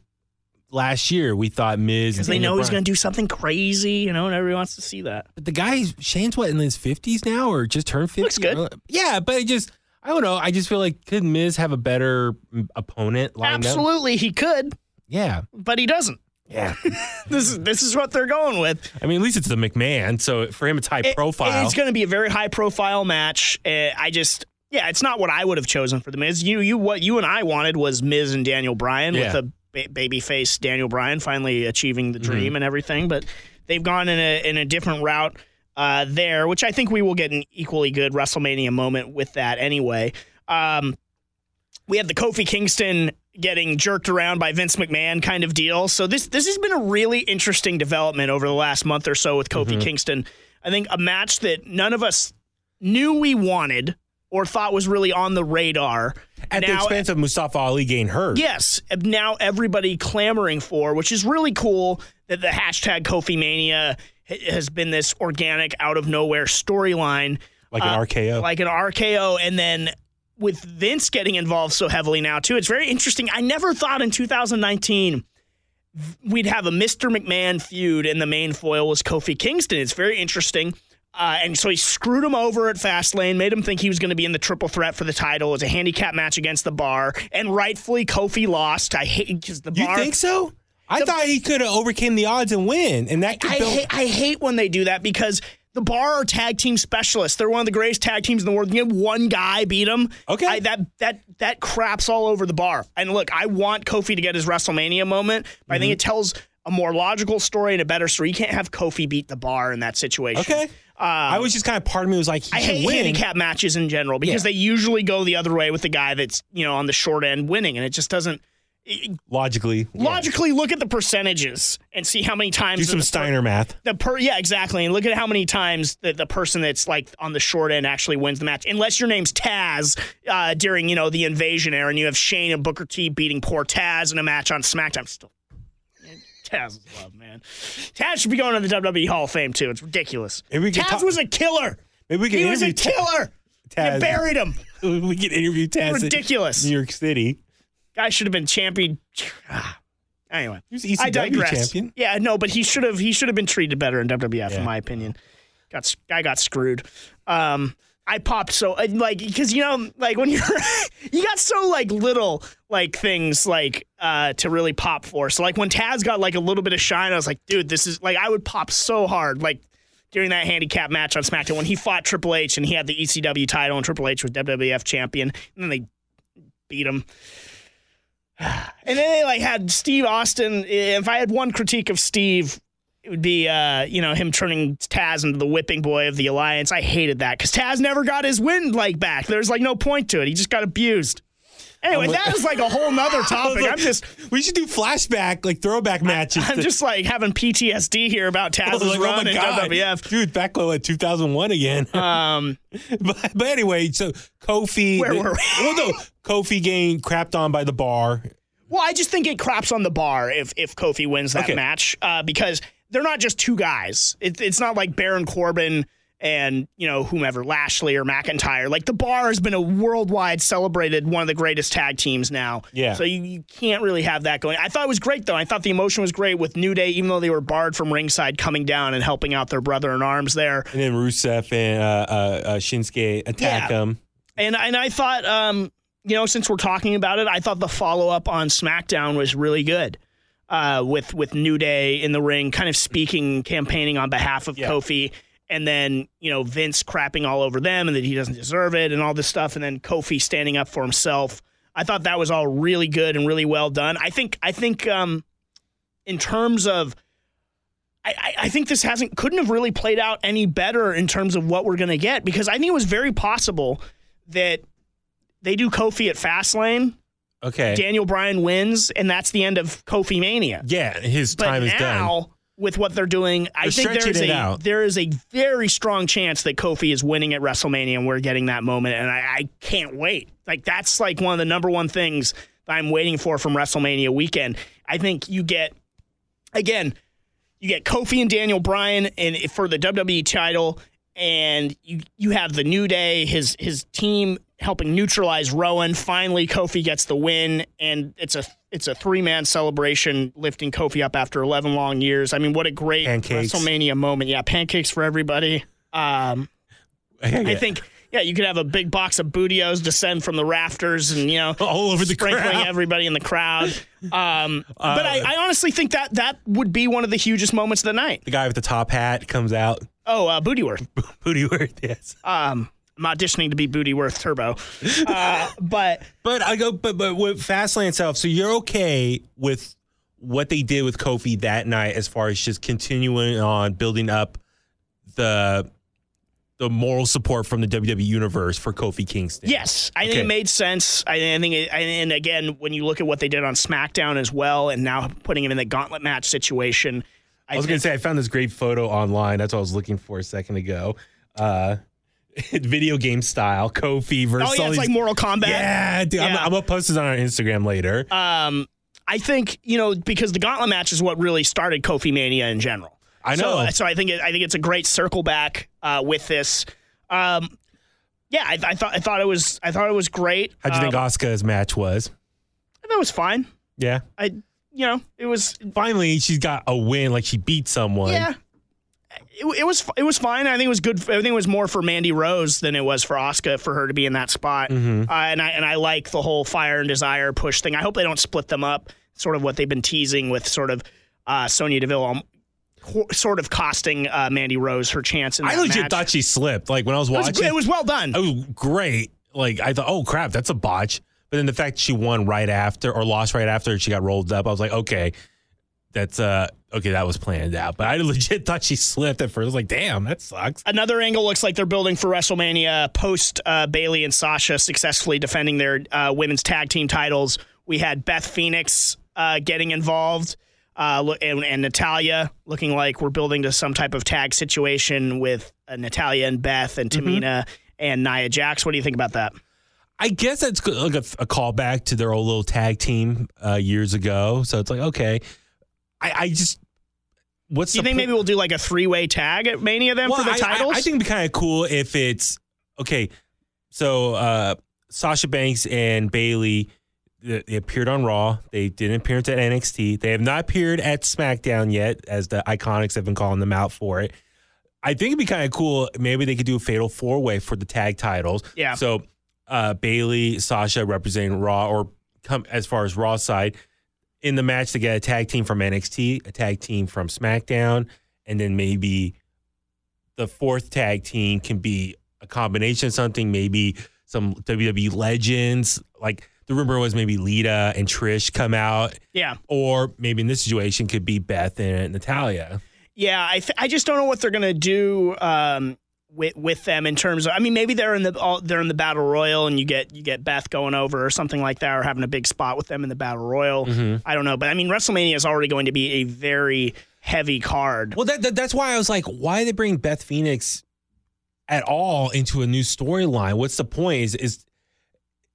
last year we thought Miz because they know he's going to do something crazy, you know, and everybody wants to see that. But the guy Shane's what in his fifties now or just turned fifty? Looks good. Yeah, but it just I don't know. I just feel like could Miz have a better mm, opponent lined up? Absolutely, he could, Yeah, but he doesn't. yeah. This is this is what they're going with. I mean, at least it's the McMahon, so for him it's high It- profile. it's going to be a very high profile match. Uh, I just. Yeah, it's not what I would have chosen for the Miz. You, you, what you and I wanted was Miz and Daniel Bryan Yeah. with a ba- babyface Daniel Bryan finally achieving the Mm-hmm. dream and everything. But they've gone in a in a different route uh, there, which I think we will get an equally good WrestleMania moment with that anyway. Um, we had the Kofi Kingston getting jerked around by Vince McMahon kind of deal. So this this has been a really interesting development over the last month or so with Kofi Kingston. I think a match that none of us knew we wanted or thought was really on the radar. At the expense of Mustafa Ali getting hurt. Yes, now everybody clamoring for, which is really cool that the hashtag Kofi Mania has been this organic, out of nowhere storyline, like an uh, RKO. like an RKO, and then with Vince getting involved so heavily now too. It's very interesting. I never thought in 2019 we'd have a Mr. McMahon feud, and the main foil was Kofi Kingston. It's very interesting. Uh, and so he screwed him over at Fastlane, made him think he was going to be in the triple threat for the title. It was a handicap match against the bar, and rightfully Kofi lost. I hate because the bar. you think so? I thought he could have overcame the odds and win, and that could I build. hate, I hate when they do that because the Bar are tag team specialists. They're one of the greatest tag teams in the world. You have one guy beat them. Okay. I, that that that craps all over the Bar. And look, I want Kofi to get his WrestleMania moment, but Mm-hmm. I think it tells a more logical story and a better story. You can't have Kofi beat the Bar in that situation. okay. I was just kind of part of me was like, he I hate win. handicap matches in general because Yeah. they usually go the other way with the guy that's you know on the short end winning, and it just doesn't. Logically, yeah. logically look at the percentages and see how many times do some the per- Steiner math. the per yeah exactly and look at how many times the, the person that's like on the short end actually wins the match unless your name's taz uh, during you know the invasion era and you have shane and booker t beating poor taz in a match on smackdown still taz is love man taz should be going to the wwe hall of fame too it's ridiculous Maybe we taz talk- was a killer Maybe we can he was a killer Taz. you buried him we can interview Taz. in ridiculous New York City. guy should have been champion anyway He was ECW I digress. champion. Yeah, no, but he should have he should have been treated better in WWF, Yeah. in my opinion. Got guy got screwed. Um, I popped so uh, like because you know like when you're you got so like little like things like uh to really pop for. So like when Taz got like a little bit of shine, I was like, dude, this is like I would pop so hard like during that handicap match on SmackDown when he fought Triple H and he had the ECW title and Triple H was WWF champion and then they beat him. And then they like had Steve Austin. If I had one critique of Steve, it would be uh, you know him turning Taz into the whipping boy of the alliance. I hated that because Taz never got his win like back. There's like no point to it. He just got abused. Anyway, I'm- that is like a whole nother topic. I'm just We should do flashback, like throwback matches. I'm to- just like having PTSD here about Taz's like, oh run my in God. WWF. Dude, back at 2001 again. Um, but, but anyway, so Kofi. Where were we? Well, no, Kofi getting crapped on by the bar. Well, I just think it craps on the bar if if Kofi wins that Okay. match uh, because they're not just two guys. It, it's not like Baron Corbin and you know whomever Lashley or McIntyre. Like the bar has been a worldwide celebrated one of the greatest tag teams now. Yeah. So you, you can't really have that going. I thought it was great though. I thought the emotion was great with New Day, even though they were barred from ringside, coming down and helping out their brother in arms there. And then Rusev and uh, uh, uh, Shinsuke attack Yeah. him. And and I thought, um, you know, since we're talking about it, I thought the follow up on SmackDown was really good. Uh, with with New Day in the ring, kind of speaking, campaigning on behalf of Yeah. Kofi, and then you know Vince crapping all over them and that he doesn't deserve it and all this stuff, and then Kofi standing up for himself. I thought that was all really good and really well done. I think I think um, in terms of I, I- think this hasn't couldn't have really played out any better in terms of what we're going to get because I think it was very possible that they do Kofi at Fastlane, Okay. Daniel Bryan wins, and that's the end of Kofi Mania. yeah, his But time is done. now, with what they're doing, I They're think there's a out. there is a very strong chance that Kofi is winning at WrestleMania, and we're getting that moment, and I, I can't wait. Like that's like one of the number one things that I'm waiting for from WrestleMania weekend. I think you get again, you get Kofi and Daniel Bryan and for the WWE title, and you you have the New Day, his his team helping neutralize Rowan. Finally, Kofi gets the win, and it's a it's a three man celebration lifting Kofi up after 11 long years. I mean, what a great Pancakes. WrestleMania moment! Yeah, pancakes for everybody. Um, I think. Yeah, you could have a big box of Booty-O's descend from the rafters and, you know, All over the sprinkling crowd. everybody in the crowd. Um, but Uh, I, I honestly think that that would be one of the hugest moments of the night. the guy with the top hat comes out. Oh, uh, Bootyworth. Booty word, yes. Um, I'm auditioning to be Bootyworth Turbo. Uh, but But I go, but but with Fastlane itself, so you're okay with what they did with Kofi that night, as far as just continuing on building up the the moral support from the WWE universe for Kofi Kingston. yes, I think it made sense. I, I think, it, and again, when you look at what they did on SmackDown as well, and now putting him in the gauntlet match situation, I, I was gonna say I found this great photo online. That's what I was looking for a second ago. Uh, video game style Kofi versus oh yeah, it's like Mortal Kombat. yeah, dude. I'm, I'm gonna post this on our Instagram later. Um, I think you know because the gauntlet match is what really started Kofi Mania in general. I know. So, so I think it, I think it's a great circle back uh, with this. Um, yeah, I, I thought I thought it was I thought it was great. How'd you think Asuka's match was? I thought it was fine. Yeah. I you know it was Finally, she's got a win. Like she beat someone. yeah. It, it was it was fine. I think it was good. I think it was more for Mandy Rose than it was for Asuka for her to be in that spot. Mm-hmm. Uh, and I and I like the whole fire and desire push thing. I hope they don't split them up. Sort of what they've been teasing with sort of uh, Sonya Deville, um, sort of costing uh, Mandy Rose her chance in I legit match. thought she slipped. Like when I was it was, watching, it was well done. it was great. Like I thought, oh crap, that's a botch. But then the fact she won right after or lost right after she got rolled up, I was like, okay, that's uh okay, that was planned out. But I legit thought she slipped at first. I was like, damn, that sucks. Another angle looks like they're building for WrestleMania post uh, Bayley and Sasha successfully defending their uh, women's tag team titles We had Beth Phoenix uh, getting involved, uh, and, and Natalya looking like we're building to some type of tag situation with uh, Natalya and Beth and Tamina and Nia Jax. What do you think about that? I guess that's like a, a callback to their old little tag team uh, years ago. So it's like okay, I, I just what's Do you think po- maybe we'll do like a three way tag at Mania then for the I- I- titles? I, think it'd be kind of cool if it's okay. So uh, Sasha Banks and Bayley, they, they appeared on Raw. They did an appearance at NXT. They have not appeared at SmackDown yet, as the Iconics have been calling them out for it. I think it'd be kind of cool. Maybe they could do a fatal four way for the tag titles. Yeah. So uh, Bayley, Sasha representing Raw, or come as far as Raw side in the match to get a tag team from NXT, a tag team from SmackDown, and then maybe the fourth tag team can be a combination of something, maybe some WWE legends. Like the rumor was maybe Lita and Trish come out, yeah. or maybe in this situation could be Beth and Natalya. Yeah, I th- I just don't know what they're gonna do um, with with them in terms of. I mean, maybe they're in the all, they're in the battle royal, and you get you get Beth going over or something like that, or having a big spot with them in the battle royal. Mm-hmm. I don't know, but I mean, WrestleMania is already going to be a very heavy card. Well, that, that that's why I was like, why they bring Beth Phoenix at all into a new storyline? What's the point? Is is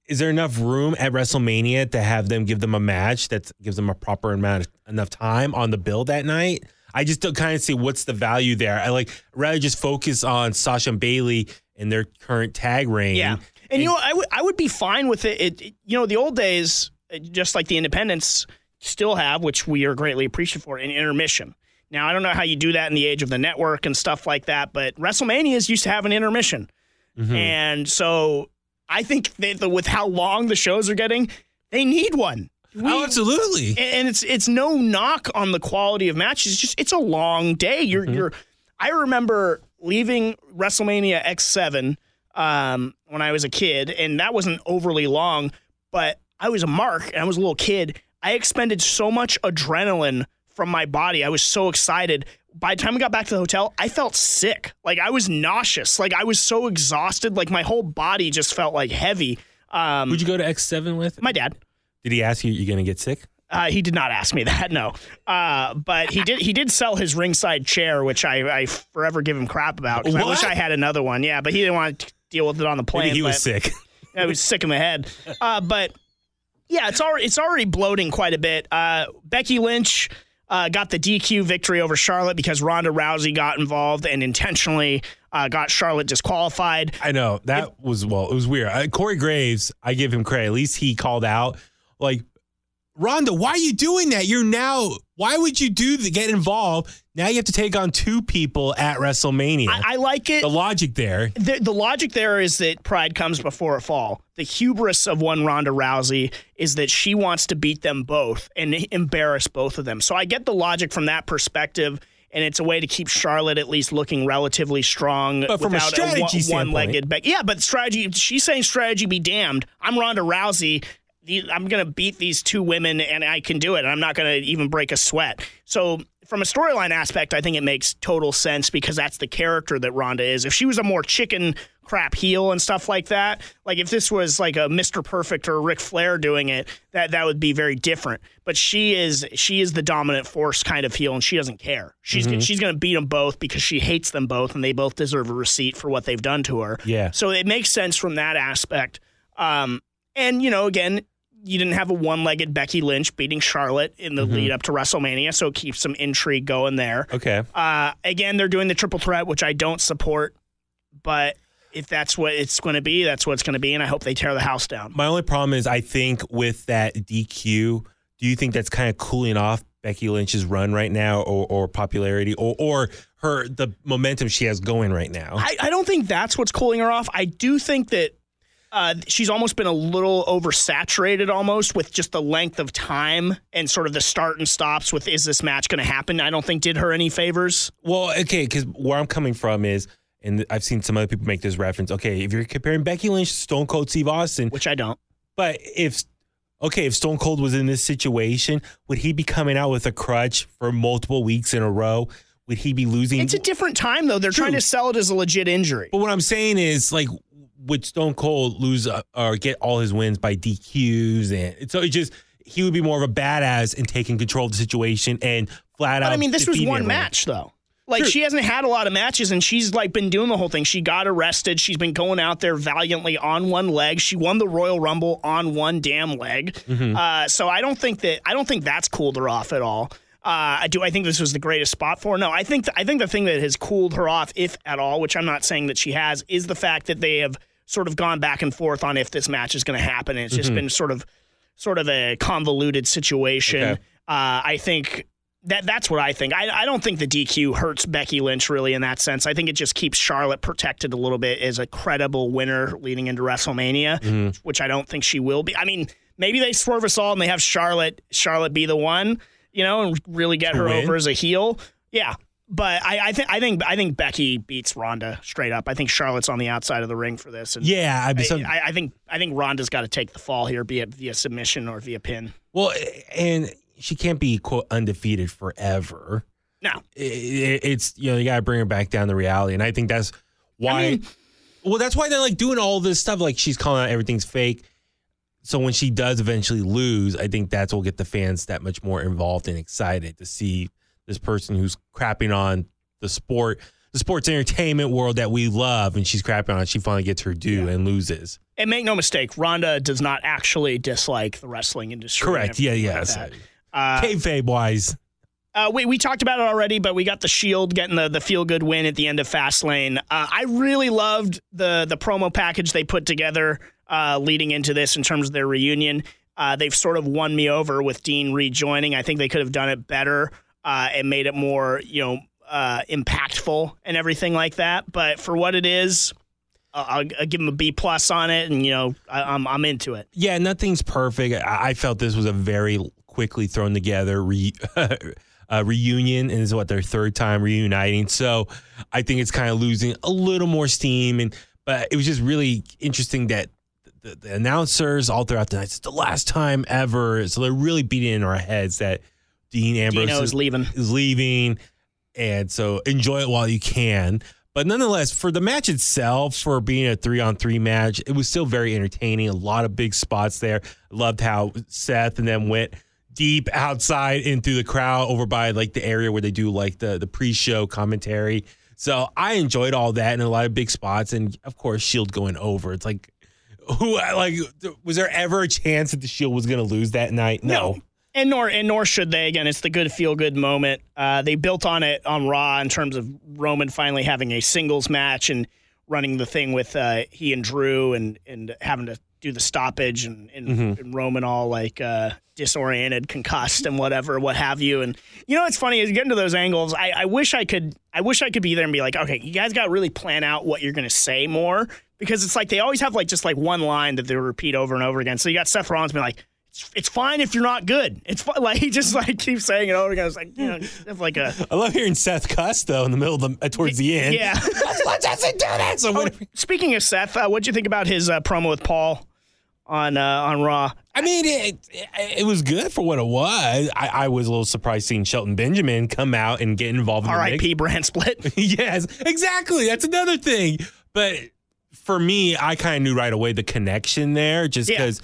is there enough room at WrestleMania to have them give them a match that gives them a proper amount of enough time on the bill that night? I just don't kind of see what's the value there. I like rather just focus on Sasha and Bayley and their current tag reign. Yeah, and, you know, I would I would be fine with it. It, it- You know, the old days, just like the independents still have, which we are greatly appreciative for, an intermission. Now, I don't know how you do that in the age of the network and stuff like that, but WrestleManias used to have an intermission, mm-hmm. and so I think that the, with how long the shows are getting, they need one. We- oh, absolutely. and it's it's no knock on the quality of matches. It's just it's a long day. You're you're. I remember leaving WrestleMania X7 um, when I was a kid, and that wasn't overly long. But I was a mark, and I was a little kid. I expended so much adrenaline from my body. I was so excited. By the time we got back to the hotel, I felt sick. Like I was nauseous. Like I was so exhausted. Like my whole body just felt like heavy. Um, Would you go to X7 with? my dad. Did he ask you you're going to get sick? Uh, he did not ask me that, no. Uh, but he did. He did sell his ringside chair, which I, I forever give him crap about. I wish I had another one. Yeah, but he didn't want to deal with it on the plane. Maybe he was sick. I was sick in the head. Uh, but yeah, it's already it's already bloating quite a bit. Uh, Becky Lynch uh, got the DQ victory over Charlotte because Ronda Rousey got involved and intentionally uh, got Charlotte disqualified. I know that was well. It was weird. Uh, Corey Graves, I give him credit. At least he called out, like, Ronda, why are you doing that? You're now. Why would you do the get involved? Now you have to take on two people at WrestleMania. I, I like it. the logic there. the, the logic there is that pride comes before a fall. The hubris of one Ronda Rousey is that she wants to beat them both and embarrass both of them. So I get the logic from that perspective, and it's a way to keep Charlotte at least looking relatively strong. But from a strategy one- standpoint- one-legged back. Yeah, but strategy. She's saying strategy be damned. I'm Ronda Rousey. I'm going to beat these two women, and I can do it. And I'm not going to even break a sweat. So from a storyline aspect, I think it makes total sense because that's the character that Ronda is. If she was a more chicken crap heel and stuff like that, like if this was like a Mr. Perfect or Ric Flair doing it, that that would be very different. But she is she is the dominant force kind of heel, and she doesn't care. She's she's going to beat them both because she hates them both, and they both deserve a receipt for what they've done to her. Yeah. So it makes sense from that aspect. Um, and you know, again, you didn't have a one-legged Becky Lynch beating Charlotte in the lead up to WrestleMania, so it keeps some intrigue going there. Okay. Uh, again, they're doing the triple threat, which I don't support, but if that's what it's going to be, that's what it's going to be, and I hope they tear the house down. My only problem is I think with that DQ, do you think that's kind of cooling off Becky Lynch's run right now, or, or popularity, or or her the momentum she has going right now? I, I don't think that's what's cooling her off. I do think that uh, she's almost been a little oversaturated almost with just the length of time and sort of the start and stops with is this match going to happen? I don't think did her any favors. Well, okay, because where I'm coming from is, and I've seen some other people make this reference. Okay, if you're comparing Becky Lynch to Stone Cold Steve Austin, which I don't. but if okay, if Stone Cold was in this situation, would he be coming out with a crutch for multiple weeks in a row? Would he be losing? It's a different time though. They're True. trying to sell it as a legit injury. but what I'm saying is, like, would Stone Cold lose uh, or get all his wins by DQs? And so it just he would be more of a badass and taking control of the situation and flat out. But I mean, this was one everyone. match though. Like True. she hasn't had a lot of matches, and she's like been doing the whole thing. She got arrested. She's been going out there valiantly on one leg. She won the Royal Rumble on one damn leg. Mm-hmm. Uh, so I don't think that I don't think that's cooled her off at all. Uh, do I think this was the greatest spot for her? No, I think I think the thing that has cooled her off, if at all, which I'm not saying that she has, is the fact that they have sort of gone back and forth on if this match is going to happen. And it's just been sort of sort of a convoluted situation. Okay. Uh, I think that that's what I think. I, I don't think the DQ hurts Becky Lynch really in that sense. I think it just keeps Charlotte protected a little bit as a credible winner leading into WrestleMania, which I don't think she will be. I mean, maybe they swerve us all and they have Charlotte Charlotte be the one, you know, and really get To her win? over as a heel. Yeah. But I, I think I think I think Becky beats Ronda straight up. I think Charlotte's on the outside of the ring for this. And Yeah, I I, I think I think Ronda's got to take the fall here, be it via submission or via pin. well, and she can't be quote undefeated forever. No, It- it- it's you know you got to bring her back down to reality, and I think that's why. mean- well, that's why they're like doing all this stuff. Like she's calling out everything's fake. So when she does eventually lose, I think that's what will get the fans that much more involved and excited to see this person who's crapping on the sport, the sports entertainment world that we love, and she's crapping on. it. She finally gets her due and loses. And make no mistake, Ronda does not actually dislike the wrestling industry. Correct. Yeah. Yes. like that. Uh, Kayfabe wise. Uh, we, we talked about it already, but we got the Shield getting the, the feel good win at the end of Fastlane. Uh, I really loved the the promo package they put together uh, leading into this in terms of their reunion. Uh, they've sort of won me over with Dean rejoining. I think they could have done it better uh, and made it more, you know, uh, impactful and everything like that. But for what it is, I'll, I'll give them a B plus on it, and you know, I, I'm I'm into it. Yeah, nothing's perfect. I, I felt this was a very quickly thrown together re, uh, reunion, and is what their third time reuniting. So I think it's kind of losing a little more steam, and but it was just really interesting that the, the announcers all throughout the night. It's the last time ever, so they're really beating in our heads that Dean Ambrose Dino is leaving. is leaving, and so enjoy it while you can. But nonetheless, for the match itself, for being a three on three match, it was still very entertaining. A lot of big spots there. Loved how Seth and them went deep outside and through the crowd over by like the area where they do like the the pre show commentary. So I enjoyed all that and a lot of big spots, and of course Shield going over. It's like who like was there ever a chance that the Shield was going to lose that night? No. And nor and nor should they. Again, it's the good feel good moment. Uh, they built on it on Raw in terms of Roman finally having a singles match and running the thing with uh, he and Drew and and having to do the stoppage and, and, and Roman all like uh, disoriented, concussed, and whatever, what have you. And you know what's funny is getting to those angles. I, I wish I could. I wish I could be there and be like, okay, you guys got to really plan out what you're going to say more because it's like they always have like just like one line that they repeat over and over again. So you got Seth Rollins being like. It's, it's fine if you're not good. It's fine. Like he just like keeps saying it over again. It's like you know, like a I love hearing Seth cuss though in the middle of the uh, towards the end. yeah. Let's do that. So Oh, when, speaking of Seth, uh, what'd you think about his uh, promo with Paul on uh, on Raw? I mean, it, it, it was good for what it was. I, I was a little surprised seeing Shelton Benjamin come out and get involved in. R.I.P. brand split. yes, exactly. That's another thing. But for me, I kind of knew right away the connection there, just Yeah. because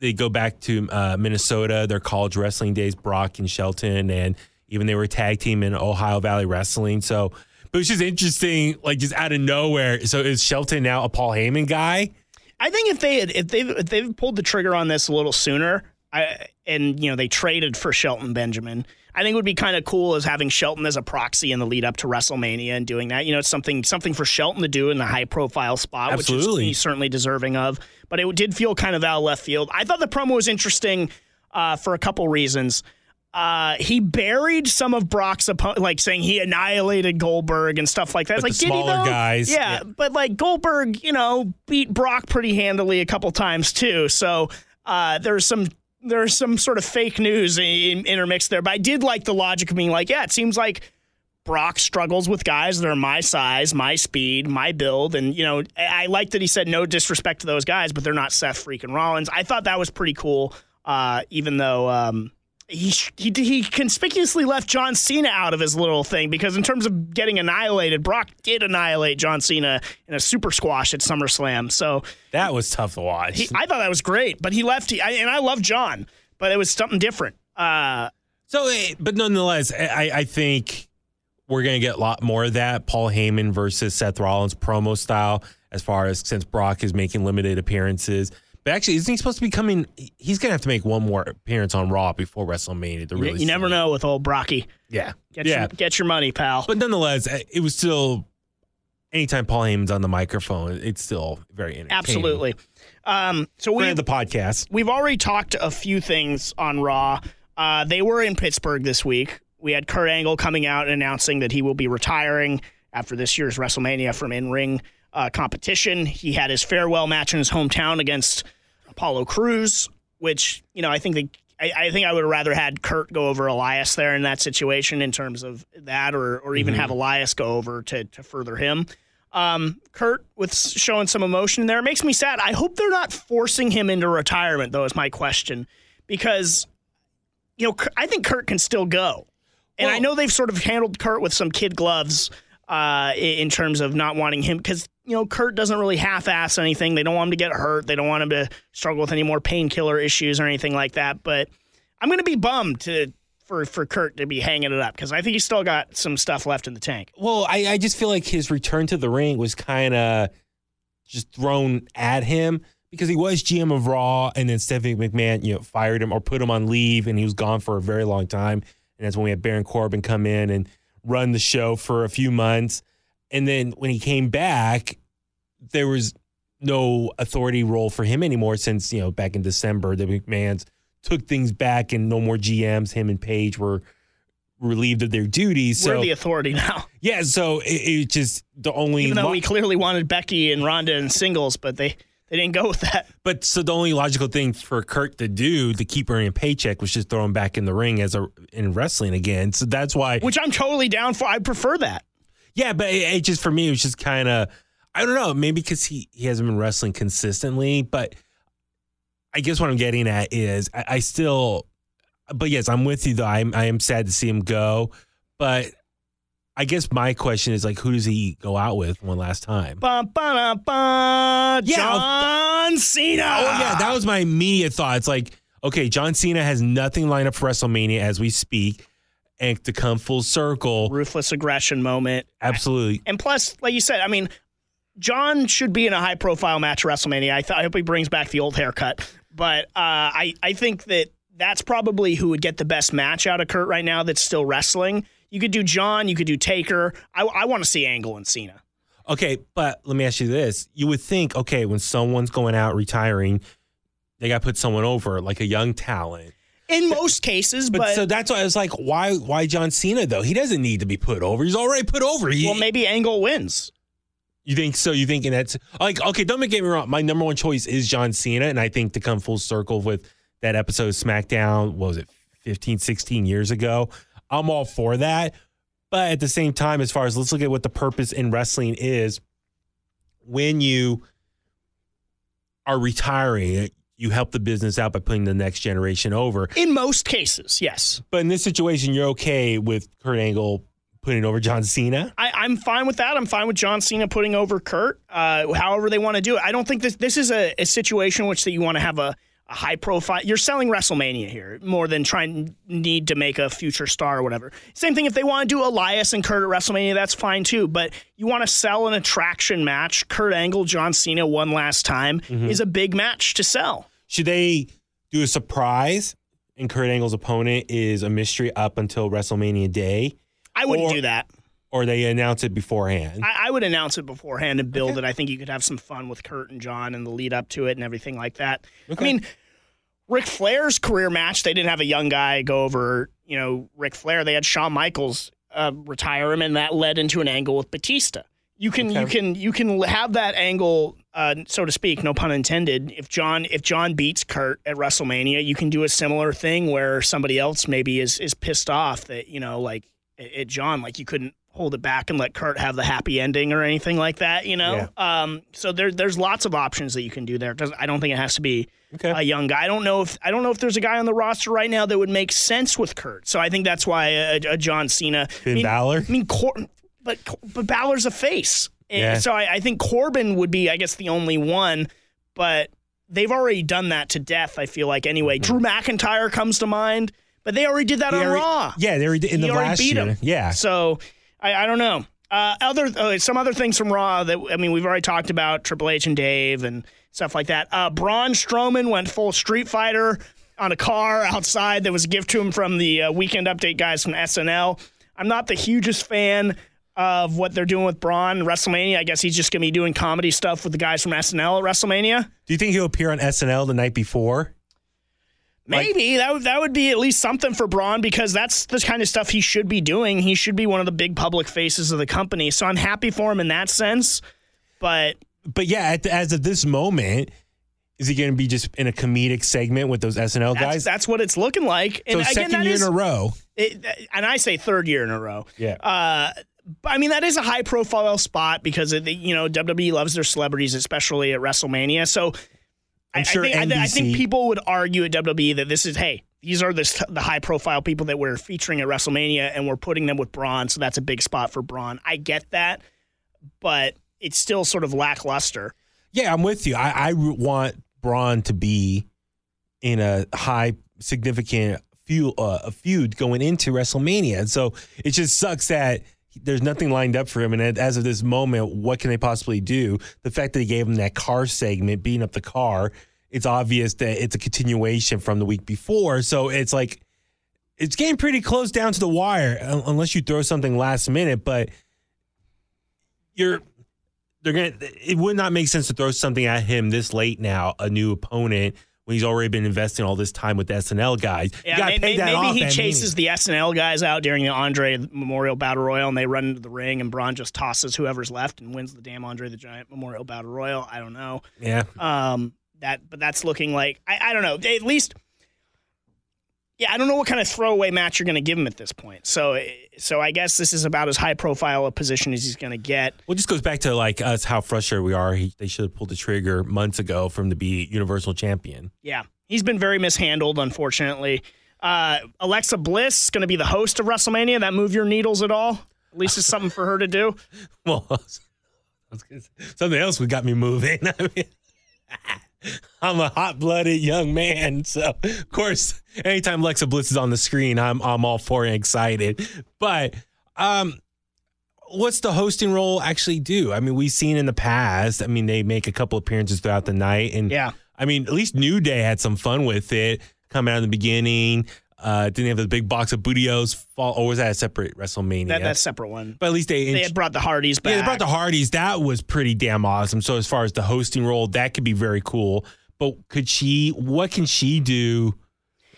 they go back to uh, Minnesota, their college wrestling days, Brock and Shelton, and even they were a tag team in Ohio Valley Wrestling. So, but it's just interesting, like just out of nowhere. So is Shelton now a Paul Heyman guy? I think if they had if they've if they've pulled the trigger on this a little sooner, I, and you know they traded for Shelton Benjamin, I think it would be kind of cool as having Shelton as a proxy in the lead up to WrestleMania and doing that. You know, it's something something for Shelton to do in the high profile spot, which Absolutely. is he's certainly deserving of. But it did feel kind of out of left field. I thought the promo was interesting uh, for a couple reasons. Uh, he buried some of Brock's opponent, like saying he annihilated Goldberg and stuff like that. It's like, the did he smaller guys, yeah, yeah. but like Goldberg, you know, beat Brock pretty handily a couple times too. So uh, there's some there's some sort of fake news in, intermixed there. But I did like the logic of being like, yeah, it seems like Brock struggles with guys that are my size, my speed, my build, and you know, I I like that he said no disrespect to those guys, but they're not Seth freaking Rollins. I thought that was pretty cool, uh, even though. Um, he, he he conspicuously left John Cena out of his little thing because in terms of getting annihilated, Brock did annihilate John Cena in a super squash at SummerSlam. So That was tough to watch. he, I thought that was great, but he left. He, I, and I love John, but it was something different. Uh, So, eh, but nonetheless, I, I think we're going to get a lot more of that Paul Heyman versus Seth Rollins promo style as far as since Brock is making limited appearances. But actually, isn't he supposed to be coming? He's to have to make one more appearance on Raw before WrestleMania to you, really. you never see. know with old Brocky. Yeah. Get yeah. your get your money, pal. But nonetheless, eh, it was still. Anytime Paul Heyman's on the microphone, it's still very entertaining. Absolutely. Um, so we the podcast. we've already talked a few things on Raw. Uh, they were in Pittsburgh this week. We had Kurt Angle coming out and announcing that he will be retiring after this year's WrestleMania from in ring uh, competition. He had his farewell match in his hometown against Apollo Crews, which you know I think the I, I think I would have rather had Kurt go over Elias there in that situation in terms of that, or or even have Elias go over to to further him. Um, Kurt with showing some emotion there it makes me sad. I hope they're not forcing him into retirement, though. Is my question because you know I think Kurt can still go, and I know they've sort of handled Kurt with some kid gloves uh, in terms of not wanting him because you know Kurt doesn't really half-ass anything. They don't want him to get hurt. They don't want him to struggle with any more painkiller issues or anything like that. But I'm going to be bummed to for for Kurt to be hanging it up because I think he's still got some stuff left in the tank. Well, I, I just feel like his return to the ring was kind of just thrown at him because he was GM of Raw, and then Stephanie McMahon, you know, fired him or put him on leave, and he was gone for a very long time. And that's when we had Baron Corbin come in and run the show for a few months, and then when he came back, there was no authority role for him anymore since you know back in December the McMahon's took things back and no more GMs. Him and Paige were relieved of their duties. We're the authority now, yeah, so it, it just the only even though lo- we clearly wanted Becky and Ronda in singles, but they they didn't go with that. but so the only logical thing for Kurt to do to keep earning a paycheck was just throw him back in the ring as a in wrestling again. So that's why Which I'm totally down for. I prefer that. yeah, but it, it just for me it was just kind of I don't know maybe because he he hasn't been wrestling consistently, but I guess what I'm getting at is I, I still, but yes, I'm with you though. I'm I am sad to see him go, but. I guess my question is like, who does he go out with one last time? Ba, ba, ba, Yeah, John Cena. Oh yeah, that was my immediate thought. It's like, okay, John Cena has nothing lined up for WrestleMania as we speak, and to come full circle, ruthless aggression moment. absolutely. And plus, like you said, I mean, John should be in a high profile match at WrestleMania. I, th- I hope he brings back the old haircut. But uh, I, I think that that's probably who would get the best match out of Kurt right now that's still wrestling. You could do John, you could do Taker. I, I want to see Angle and Cena. Okay, but let me ask you this: You would think, okay, when someone's going out retiring, they got to put someone over, like a young talent. In most cases, But, but, so that's why I was like, why, why John Cena though? He doesn't need to be put over. He's already put over. He, well, maybe Angle wins. You think so? You thinking that's like okay? Don't make get me wrong. My number one choice is John Cena, and I think to come full circle with that episode of SmackDown, what was it 15, 16 years ago? I'm all for that. But at the same time, as far as let's look at what the purpose in wrestling is, when you are retiring, you help the business out by putting the next generation over. In most cases, yes. But in this situation, you're okay with Kurt Angle putting over John Cena. I, I'm fine with that. I'm fine with John Cena putting over Kurt. Uh, however they want to do it. I don't think this this is a, a situation in which that you want to have a, a high profile. You're selling WrestleMania here more than trying need to make a future star or whatever. Same thing if they want to do Elias and Kurt at WrestleMania, that's fine too. But you want to sell an attraction match. Kurt Angle, John Cena, one last time mm-hmm. is a big match to sell. Should they do a surprise and Kurt Angle's opponent is a mystery up until WrestleMania Day, I wouldn't Or- do that. Or they announce it beforehand? I, I would announce it beforehand and build it. I think you could have some fun with Kurt and John and the lead up to it and everything like that. I mean, Ric Flair's career match, they didn't have a young guy go over, you know, Ric Flair. They had Shawn Michaels uh, retire him, and that led into an angle with Batista. You can you can you can have that angle, uh, so to speak, no pun intended. If John if John beats Kurt at WrestleMania, you can do a similar thing where somebody else maybe is is pissed off that you know like at John, like you couldn't hold it back and let Kurt have the happy ending or anything like that, you know. Um, so there there's lots of options that you can do there. I don't think it has to be Okay. a young guy. I don't know if I don't know if there's a guy on the roster right now that would make sense with Kurt. So I think that's why a, a John Cena, Finn I mean, Balor? I mean, Cor- but but Balor's a face, And Yeah. so I, I think Corbin would be, I guess, the only one. But they've already done that to death. I feel like anyway. Drew McIntyre comes to mind, but they already did that They on already- Raw. Yeah, they already did in He the last beat year. him. Yeah. So I, I don't know. Uh, other uh, some other things from Raw that I mean we've already talked about Triple H and Dave and stuff like that. Uh, Braun Strowman went full Street Fighter on a car outside that was a gift to him from the uh, Weekend Update guys from SNL. I'm not the hugest fan of what they're doing with Braun WrestleMania. I guess he's just to be doing comedy stuff with the guys from SNL at WrestleMania. Do you think he'll appear on SNL the night before? Maybe that would that would be at least something for Braun because that's the kind of stuff he should be doing. He should be one of the big public faces of the company. So I'm happy for him in that sense. But But yeah, at the, as of this moment, is he going to be just in a comedic segment with those SNL that's, guys? that's what it's looking like. so And again, second that year is, in a row. it, and I say third year in a row. Yeah. Uh, I mean that is a high profile spot because of the, you know WWE loves their celebrities, especially at WrestleMania. So I, I'm sure I, think, I, I think people would argue at WWE that this is hey these are the, the high profile people that we're featuring at WrestleMania and we're putting them with Braun, so that's a big spot for Braun. I get that, but it's still sort of lackluster. Yeah, I'm with you. I, I want Braun to be in a high, significant feud, uh, a feud going into WrestleMania. And so it just sucks that there's nothing lined up for him. And as of this moment, what can they possibly do? The fact that they gave him that car segment, beating up the car, it's obvious that it's a continuation from the week before. So it's like, it's getting pretty close down to the wire, unless you throw something last minute. But you're they're gonna. It would not make sense to throw something at him this late now, a new opponent when he's already been investing all this time with the SNL guys. Yeah, may- may- maybe he chases the SNL guys out during the Andre Memorial Battle Royal, and they run into the ring, and Braun just tosses whoever's left and wins the damn Andre the Giant Memorial Battle Royal. I don't know. Yeah, Um, that, but that's looking like I, I don't know. At least, yeah, I don't know what kind of throwaway match you're going to give him at this point. So, so I guess this is about as high profile a position as he's going to get. well, it just goes back to like us how frustrated we are. He, they should have pulled the trigger months ago from to be Universal Champion. Yeah, he's been very mishandled, unfortunately. Uh, Alexa Bliss is going to be the host of WrestleMania. That move your needles at all? At least it's something for her to do. Well, I was gonna say, something else would got me moving. I mean, I'm a hot blooded young man, so of course, anytime Lexa Bliss is on the screen, I'm I'm all for and excited. But um, what's the hosting role actually do? I mean, we've seen in the past. I mean, they make a couple appearances throughout the night, and Yeah. I mean, at least New Day had some fun with it. coming out in the beginning. Uh, didn't they have the big box of Booty-O's fall, or was that a separate WrestleMania? That, that's a separate one. but at least they, They had brought the Hardys back. yeah, they brought the Hardys. That was pretty damn awesome. So as far as the hosting role, that could be very cool. But could she? What can she do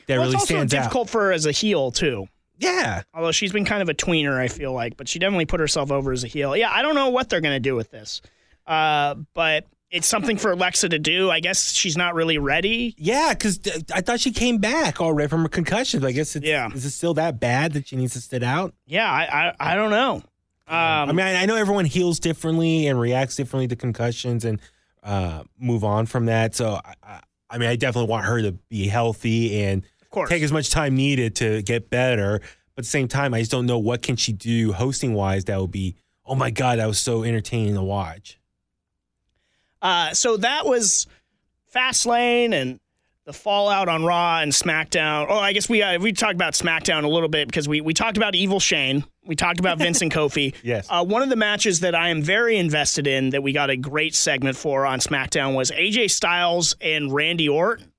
that well, really it's also stands out? difficult for her as a heel too. Yeah, Although she's been kind of a tweener, I feel like, but she definitely put herself over as a heel. Yeah, I don't know what they're going to do with this, uh, but it's something for Alexa to do. I guess she's not really ready. yeah. Because I thought she came back already from her concussion. I guess it's, Yeah. Is it still that bad that she needs to sit out? Yeah, I I, I don't know. Um, I mean, I, I know everyone heals differently and reacts differently to concussions and uh, move on from that. So, I, I, mean, I definitely want her to be healthy and of take as much time needed to get better. But at the same time, I just don't know what can she do hosting wise that would be. Oh my god, that was so entertaining to watch. Uh, so that was Fastlane and the fallout on Raw and SmackDown. Oh, I guess we uh, we talked about SmackDown a little bit because we we talked about Evil Shane. We talked about Vince and Kofi. Yes. Uh, one of the matches that I am very invested in that we got a great segment for on SmackDown was AJ Styles and Randy Orton.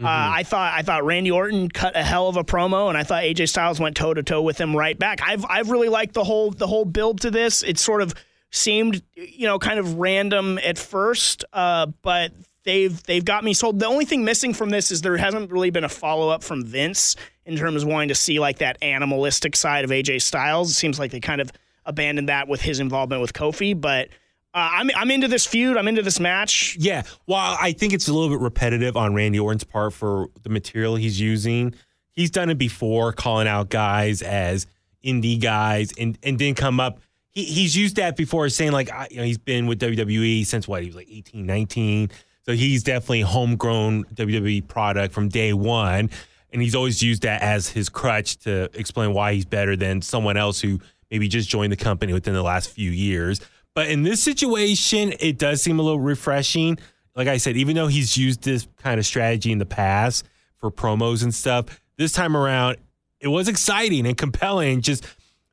Uh, I thought I thought Randy Orton cut a hell of a promo, and I thought AJ Styles went toe to toe with him right back. I've I've really liked the whole the whole build to this. It's sort of seemed you know kind of random at first, uh, but they've they've got me sold. The only thing missing from this is there hasn't really been a follow up from Vince in terms of wanting to see like that animalistic side of AJ Styles. It seems like they kind of abandoned that with his involvement with Kofi, but. Uh, I'm I'm into this feud. I'm into this match. Yeah. While I think it's a little bit repetitive on Randy Orton's part for the material he's using, he's done it before, calling out guys as indie guys, and and didn't come up. He he's used that before, saying like you know he's been with WWE since what he was like 18, 19. So he's definitely homegrown WWE product from day one, and he's always used that as his crutch to explain why he's better than someone else who maybe just joined the company within the last few years. But in this situation, it does seem a little refreshing. like I said, even though he's used this kind of strategy in the past for promos and stuff, this time around it was exciting and compelling. Just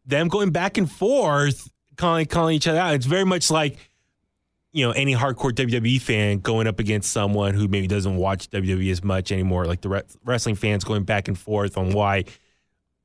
them going back and forth, calling calling each other out. It's very much like you know any hardcore WWE fan going up against someone who maybe doesn't watch WWE as much anymore. Like the re- wrestling fans going back and forth on why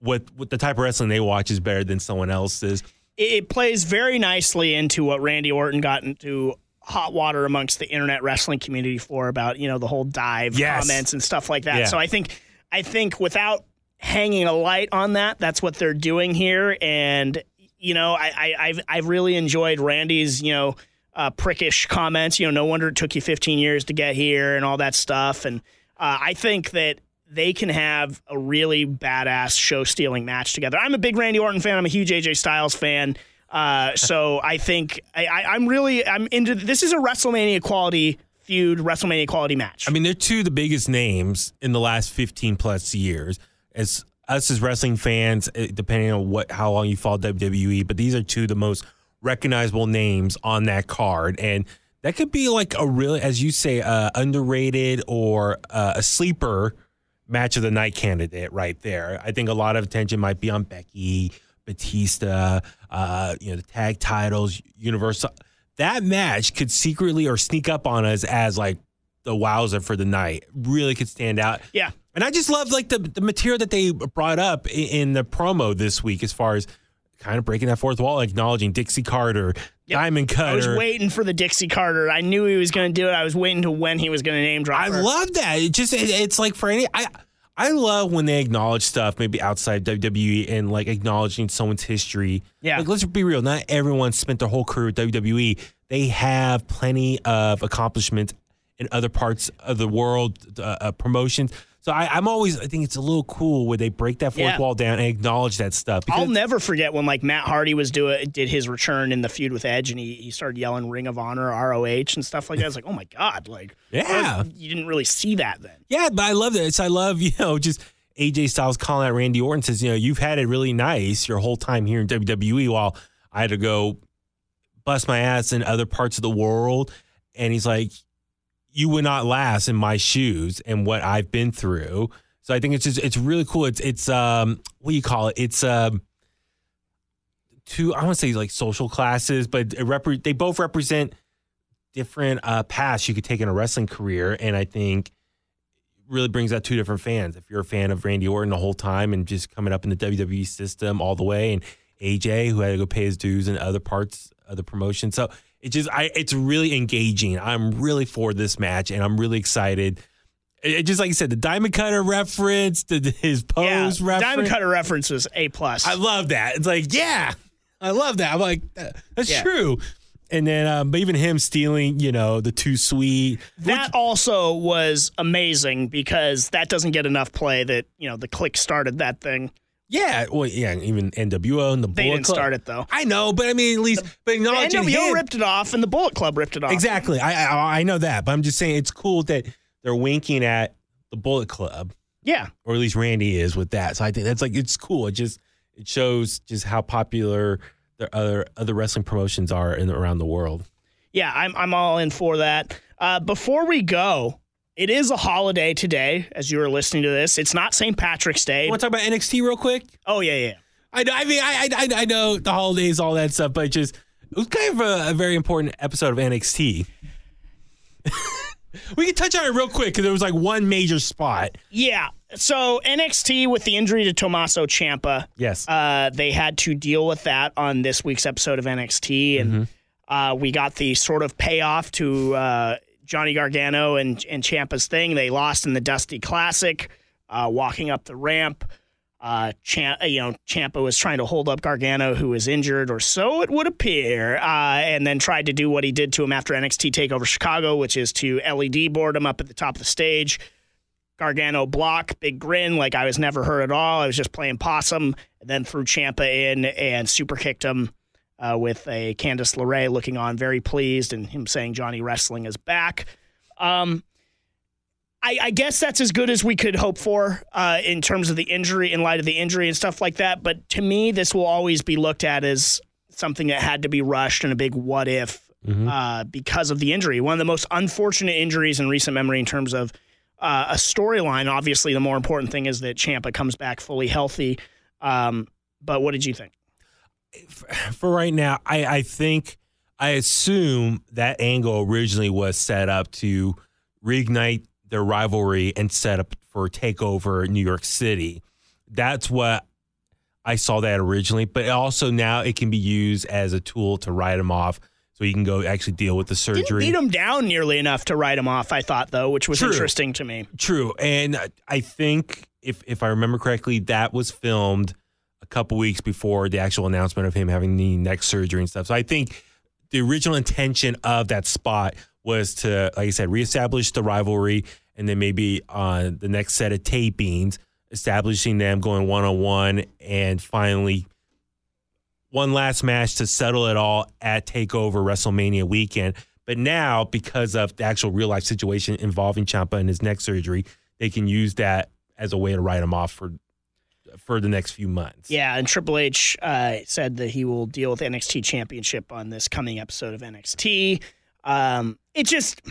what what the type of wrestling they watch is better than someone else's. It, plays very nicely into what Randy Orton got into hot water amongst the internet wrestling community for about you know the whole dive Yes. comments and stuff like that. Yeah. So I think I think without hanging a light on that, that's what they're doing here. And you know, I, I I've I've really enjoyed Randy's you know uh, prickish comments. You know, no wonder it took you 15 years to get here and all that stuff. And uh, I think that they can have a really badass show stealing match together. I'm a big Randy Orton fan. I'm a huge AJ Styles fan. Uh, so I think I, I, I'm really I'm into this is a WrestleMania quality feud, WrestleMania quality match. I mean, they're two of the biggest names in the last 15 plus years. As us as wrestling fans, eh, depending on what how long you follow WWE, but these are two of the most recognizable names on that card, and that could be like a really, as you say, uh, underrated or uh, a sleeper match of the night candidate right there. I think a lot of attention might be on Becky, Batista, uh, you know, the tag titles, Universal. That match could secretly or sneak up on us as like the wowzer for the night. Really could stand out. yeah. And I just love like the the material that they brought up in, in the promo this week, as far as kind of breaking that fourth wall, acknowledging Dixie Carter, Diamond Cutter. I was waiting for the Dixie Carter. I knew he was going to do it. I was waiting to when he was going to name drop. I her. love that. It just it, it's like for any I I love when they acknowledge stuff maybe outside WWE and like acknowledging someone's history. Yeah. Like let's be real, not everyone spent their whole career with WWE. They have plenty of accomplishments in other parts of the world, uh, uh, promotions. So I, I'm always I think it's a little cool where they break that fourth Yeah. wall down and acknowledge that stuff. I'll never forget when like Matt Hardy was doing did his return in the feud with Edge and he, he started yelling Ring of Honor, ROH and stuff like that. I was like, oh my god, like Yeah. you didn't really see that then. Yeah, but I love that. It's I love you know just AJ Styles calling out Randy Orton says you know you've had it really nice your whole time here in WWE while I had to go bust my ass in other parts of the world, and he's like, you would not last in my shoes and what I've been through. So I think it's just it's really cool. It's it's um what do you call it? It's um two I want to say like social classes, but repre- they both represent different uh paths you could take in a wrestling career, and I think really brings out two different fans. If you're a fan of Randy Orton the whole time and just coming up in the WWE system all the way, and AJ who had to go pay his dues in other parts of the promotion, so it just I it's really engaging. I'm really for this match, and I'm really excited. It, it just like you said, the Diamond Cutter reference, the, his pose yeah, reference. Diamond Cutter reference was a plus. I love that. It's like, yeah, I love that. I'm like, that's Yeah. true. And then, um, but even him stealing, you know, the too sweet. that also was amazing because that doesn't get enough play. That you know the Kliq started that thing. Yeah, well, yeah, even NWO and the Bullet Club. They Bullet didn't Club. start it though. I know, but I mean, at least, but The acknowledging NWO him- ripped it off, and the Bullet Club ripped it off. exactly. I, I I know that, but I'm just saying it's cool that they're winking at the Bullet Club, Yeah, or at least Randy is with that. So I think that's like it's cool. It just it shows just how popular the other other wrestling promotions are in around the world. yeah, I'm I'm all in for that. Uh, before we go, it is a holiday today. As you are listening to this, it's not St. Patrick's Day. Want to talk about NXT real quick? Oh yeah, yeah. I know. I mean, I, I I know the holidays, all that stuff, but just it was kind of a, a very important episode of NXT. we can touch on it real quick because there was like one major spot. Yeah. So NXT with the injury to Tommaso Ciampa, Yes. uh, they had to deal with that on this week's episode of NXT, and uh, we got the sort of payoff to uh, Johnny Gargano and and Ciampa's thing. They lost in the Dusty Classic, uh, walking up the ramp. Uh, Champ, you know, Ciampa was trying to hold up Gargano, who was injured, or so it would appear, uh, and then tried to do what he did to him after NXT Takeover Chicago, which is to LED board him up at the top of the stage. Gargano block, big grin, like I was never hurt at all. I was just playing possum, and then threw Ciampa in and super kicked him uh, with a Candice LeRae looking on, very pleased, and him saying Johnny Wrestling is back. Um, I, I guess that's as good as we could hope for uh, in terms of the injury, in light of the injury and stuff like that. But to me, this will always be looked at as something that had to be rushed and a big what if uh, because of the injury. One of the most unfortunate injuries in recent memory in terms of uh, a storyline. Obviously, the more important thing is that Ciampa comes back fully healthy. Um, but what did you think? for right now, I, I think I assume that angle originally was set up to reignite their rivalry and set up for takeover New York City. That's what I saw that originally, but also now it can be used as a tool to write him off so he can go actually deal with the Didn't surgery. beat him down nearly enough to write him off. I thought though, which was True. interesting to me. True, and I think if if I remember correctly, that was filmed a couple weeks before the actual announcement of him having the neck surgery and stuff. So I think the original intention of that spot was to, like I said, reestablish the rivalry, and then maybe on the next set of tapings, establishing them going one on one, and finally one last match to settle it all at Takeover WrestleMania weekend. But now, because of the actual real life situation involving Ciampa and his neck surgery, they can use that as a way to write him off for for the next few months. Yeah, and Triple H uh, said that he will deal with NXT Championship on this coming episode of NXT. Um, it just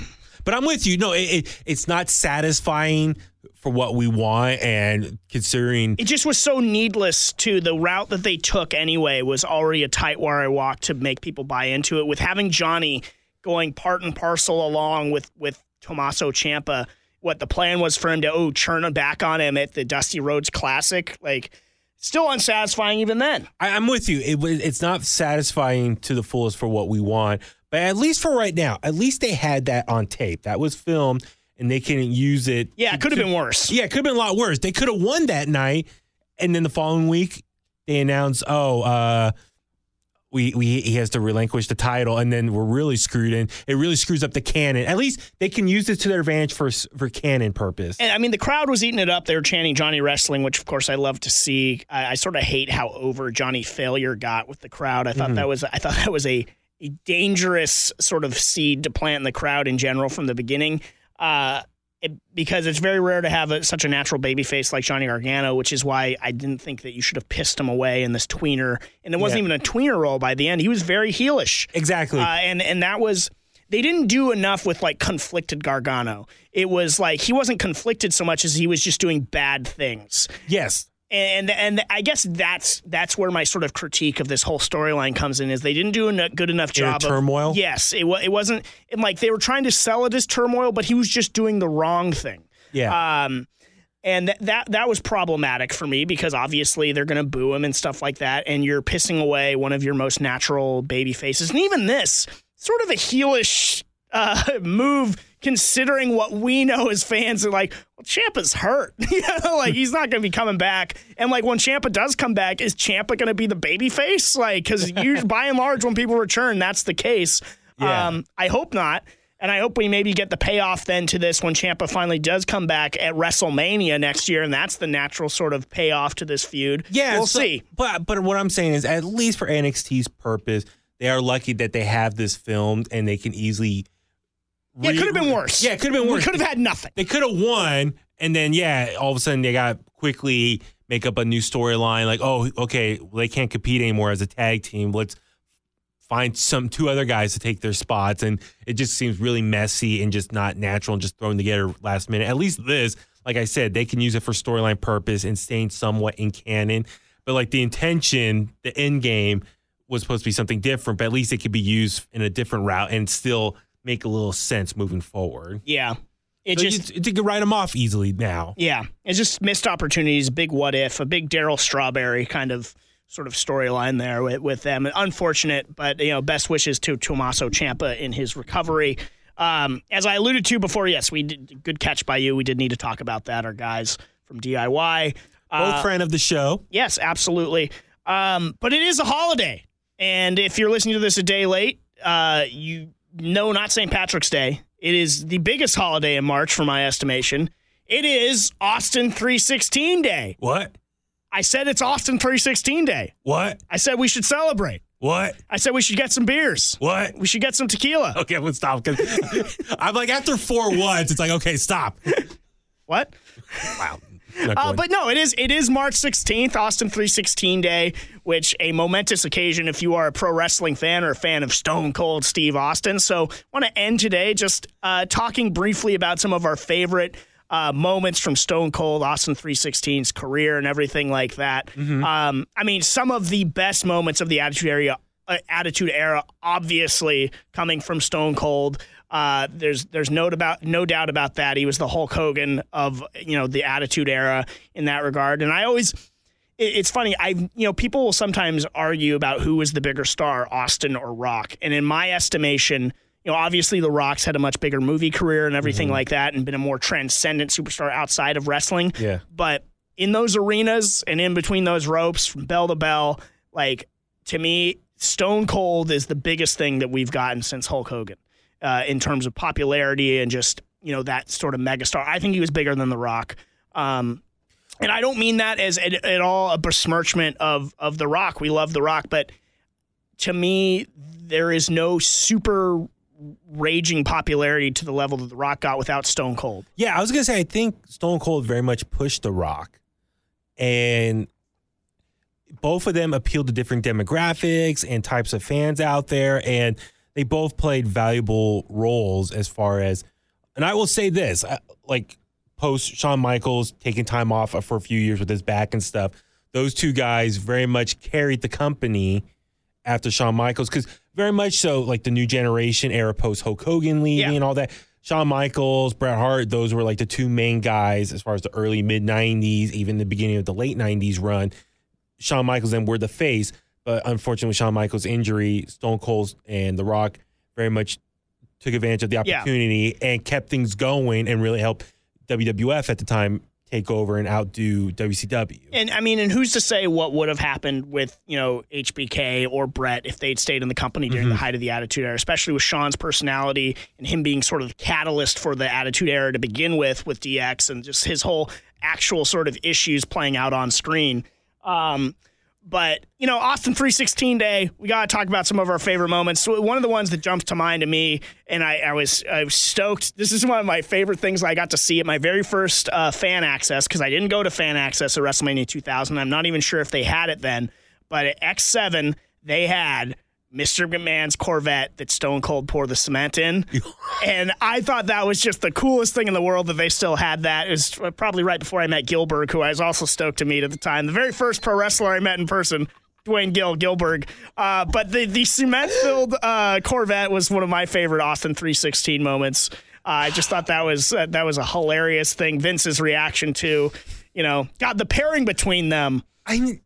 But I'm with you. No, it, it, it's not satisfying for what we want, and considering it just was so needless to the route that they took anyway was already a tight wire walk to make people buy into it with having Johnny going part and parcel along with with Tommaso Ciampa what the plan was for him to oh churn back on him at the Dusty Rhodes Classic like still unsatisfying even then I, I'm with you. It was it's not satisfying to the fullest for what we want, but at least for right now, at least they had that on tape. That was filmed, and they can use it. yeah it could have been worse Yeah, it could have been a lot worse. They could have won that night, and then the following week they announce, "Oh, uh, we we he has to relinquish the title," and then we're really screwed. And it really screws up the canon. At least they can use it to their advantage for for canon purpose. And I mean, the crowd was eating it up. They were chanting Johnny Wrestling, which of course I love to see. I, I sort of hate how over Johnny Failure got with the crowd. I thought that was I thought that was a, a dangerous sort of seed to plant in the crowd in general from the beginning. Uh, it, because it's very rare to have a, such a natural baby face like Johnny Gargano, which is why I didn't think that you should have pissed him away in this tweener. And it wasn't Yeah. even a tweener role by the end. He was very heelish. exactly. Uh, and and that was they didn't do enough with like conflicted Gargano. It was like he wasn't conflicted so much as he was just doing bad things. yes. And and I guess that's that's where my sort of critique of this whole storyline comes in is they didn't do a good enough job turmoil? Of, yes, it it wasn't and like they were trying to sell it as turmoil, but he was just doing the wrong thing. Yeah. Um, and th- that that was problematic for me because obviously they're going to boo him and stuff like that, and you're pissing away one of your most natural baby faces. And even this sort of a heelish uh, move, considering what we know as fans are like. Well, Ciampa's hurt, you know, like he's not going to be coming back. And like when Ciampa does come back, is Ciampa going to be the baby face? Like because by and large, when people return, that's the case. Yeah. Um, I hope not. And I hope we maybe get the payoff then to this when Ciampa finally does come back at WrestleMania next year, and that's the natural sort of payoff to this feud. Yeah, we'll so- see. But but what I'm saying is, at least for NXT's purpose, they are lucky that they have this filmed and they can easily. Yeah, it could have been worse. Yeah, it could have been We worse. could have had nothing. They could have won, and then yeah, all of a sudden they got quickly make up a new storyline. Like, oh, okay, well, they can't compete anymore as a tag team. Let's find some two other guys to take their spots, and it just seems really messy and just not natural and just thrown together last minute. At least this, like I said, they can use it for storyline purpose and staying somewhat in canon. But like the intention, the end game was supposed to be something different, but at least it could be used in a different route and still make a little sense moving forward. Yeah, it So just you, you could write them off easily now. yeah, it's just missed opportunities. Big what if, a big Darryl Strawberry kind of sort of storyline there with, with them. Unfortunate, but you know, best wishes to Tommaso Ciampa in his recovery. Um, as I alluded to before, yes, we did good catch by you. We did need to talk about that. Our guys from DIY. Both Uh, friend of the show. Yes, absolutely. Um, but it is a holiday, and if you're listening to this a day late, uh, you know not St. Patrick's Day. It is the biggest holiday in March, for my estimation. It is Austin 316 Day. What? I said it's Austin 316 Day. What? I said we should celebrate. What? I said we should get some beers. What? We should get some tequila. Okay, let's stop. I'm like after four ones, it's like okay, stop. What? Wow. Uh, but no, it is it is March 16th, Austin 316 Day, which a momentous occasion if you are a pro wrestling fan or a fan of Stone Cold Steve Austin. So, want to end today just uh, talking briefly about some of our favorite uh, moments from Stone Cold Austin 316's career and everything like that. Um, I mean, some of the best moments of the Attitude Era, uh, Attitude Era, obviously coming from Stone Cold. Uh, there's there's no about no doubt about that. He was the Hulk Hogan of you know the Attitude Era in that regard. And I always, it- it's funny. I you know people will sometimes argue about who was the bigger star, Austin or Rock. And in my estimation, you know obviously the Rock's had a much bigger movie career and everything like that, and been a more transcendent superstar outside of wrestling. Yeah. But in those arenas and in between those ropes, from bell to bell, like to me, Stone Cold is the biggest thing that we've gotten since Hulk Hogan uh, in terms of popularity and just you know that sort of megastar. I think he was bigger than The Rock. Um, and I don't mean that as at, at all a besmirchment of of The Rock. We love The Rock, but to me, there is no super raging popularity to the level that The Rock got without Stone Cold. Yeah, I was gonna say I think Stone Cold very much pushed The Rock, and both of them appealed to different demographics and types of fans out there, and they both played valuable roles as far as. And I will say this, like post Shawn Michaels taking time off for a few years with his back and stuff, those two guys very much carried the company after Shawn Michaels because very much so like the new generation era post Hulk Hogan leaving Yeah. and all that. Shawn Michaels, Bret Hart, those were like the two main guys as far as the early mid '90s, even the beginning of the late '90s run. Shawn Michaels then were the face, but unfortunately, Shawn Michaels' injury, Stone Cold and The Rock very much took advantage of the Yeah. opportunity and kept things going and really helped WWF at the time take over and outdo WCW. And I mean, and who's to say what would have happened with you know HBK or Bret if they'd stayed in the company during the height of the Attitude Era, especially with Shawn's personality and him being sort of the catalyst for the Attitude Era to begin with, with DX and just his whole actual sort of issues playing out on screen. Um, but you know, Austin 316 Day, we got to talk about some of our favorite moments. So one of the ones that jumps to mind to me, and I, I was I was stoked. This is one of my favorite things I got to see at my very first uh, fan access because I didn't go to fan access at WrestleMania 2000. I'm not even sure if they had it then, but at X7 they had Mr. McMahon's Corvette that Stone Cold poured the cement in. and I thought that was just the coolest thing in the world that they still had that. It was probably right before I met Gillberg, who I was also stoked to meet at the time. The very first pro wrestler I met in person. Duane Gill Gillberg, uh, but the the cement filled uh, Corvette was one of my favorite Austin 316 moments. Uh, I just thought that was uh, that was a hilarious thing. Vince's reaction to, you know, God, the pairing between them I mean,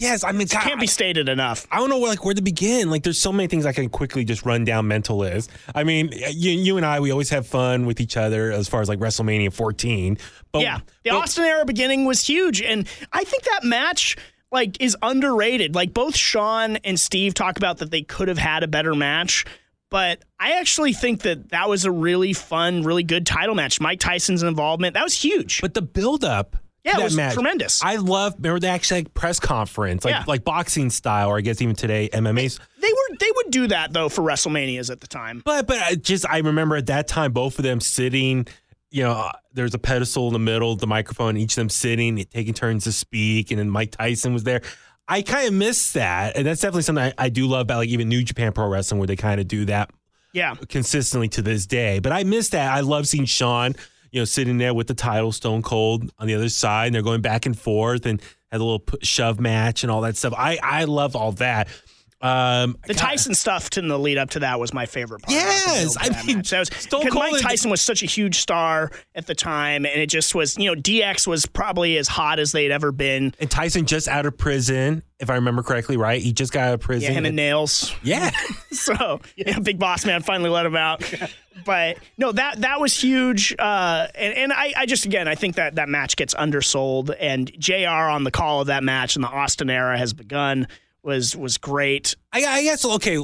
yes, I mean, God, can't be stated enough. I don't know where, like where to begin. Like, there's so many things I can quickly just run down mental list. I mean, you, you and I, we always have fun with each other as far as like WrestleMania 14. But Yeah, the but- Austin era beginning was huge, and I think that match like is underrated. Like both Shawn and Steve talk about that they could have had a better match, but I actually think that that was a really fun, really good title match. Mike Tyson's involvement that was huge. But the buildup. Yeah, it was match, tremendous. I love. Remember the actual like, press conference, like Yeah. like boxing style, or I guess even today MMA. they were they would do that though for WrestleManias at the time. But but I just I remember at that time both of them sitting. You know, uh, there's a pedestal in the middle, the microphone, each of them sitting, taking turns to speak, and then Mike Tyson was there. I kind of miss that, and that's definitely something I, I do love about like even New Japan Pro Wrestling, where they kind of do that Yeah, consistently to this day. But I miss that. I love seeing Shawn, you know, sitting there with the title Stone Cold on the other side, and they're going back and forth and had a little shove match and all that stuff. I I love all that. Um, the God, Tyson stuff in the lead up to that was my favorite part. Yes, I mean. That was, Stone Cold Mike Tyson was such a huge star at the time, and it just was, you know, DX was probably as hot as they'd ever been. and Tyson just out of prison, if I remember correctly, right? He just got out of Yeah, prison. him and Nailz. yeah. So yeah, Big Boss Man finally let him out. But no, that that was huge. Uh, and and I, I just again I think that that match gets undersold. And Jr. on the call of that match and the Austin era has begun was was great. I, I guess okay.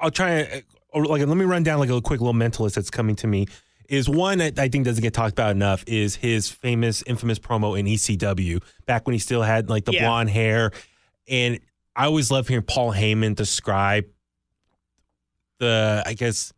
I'll try or like let me run down like a quick little mentalist that's coming to me. Is one that I think doesn't get talked about enough is his famous, infamous promo in ECW back when he still had like the Yeah. blonde hair, and I always love hearing Paul Heyman describe the I guess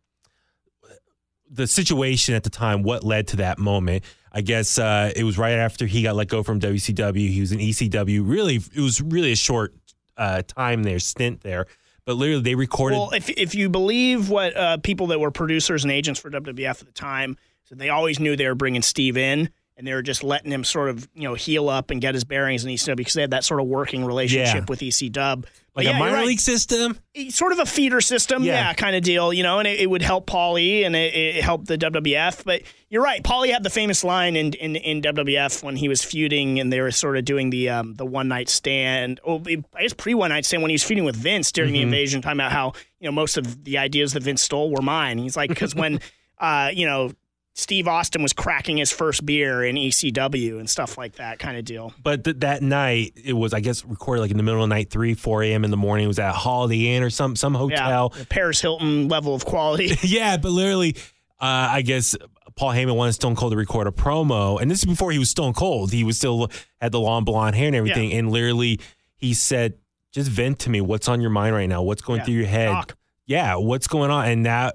the situation at the time, what led to that moment. I guess uh, it was right after he got let go from WCW. He was in ECW. Really, it was really a short uh, time there, stint there. But literally, they recorded. Well, if if you believe what uh, people that were producers and agents for WWF at the time, so they always knew they were bringing Steve in, and they were just letting him sort of you know heal up and get his bearings in ECW because they had that sort of working relationship Yeah. with EC Dub. like yeah, a minor right. league system. sort of a feeder system, yeah, Yeah. kind of deal, you know, and it, it would help Paulie and it, it helped the WWF. But you're right, Paulie had the famous line in, in in WWF when he was feuding and they were sort of doing the um, the one night stand. Oh, I guess pre one night stand when he was feuding with Vince during the invasion, talking about how you know most of the ideas that Vince stole were mine. He's like because when uh, you know. Steve Austin was cracking his first beer in ECW and stuff like that kind of deal. But th- that night, it was I guess recorded like in the middle of the night, three, four a.m. in the morning. It was at Holiday Inn or some some hotel. the Paris Hilton level of quality. Yeah, but literally, uh, I guess Paul Heyman wanted Stone Cold to record a promo, and this is before he was Stone Cold. He was still had the long blonde hair and everything, and literally he said, "Just vent to me. What's on your mind right now? What's going Yeah, through your head? talk. Yeah, what's going on?" And now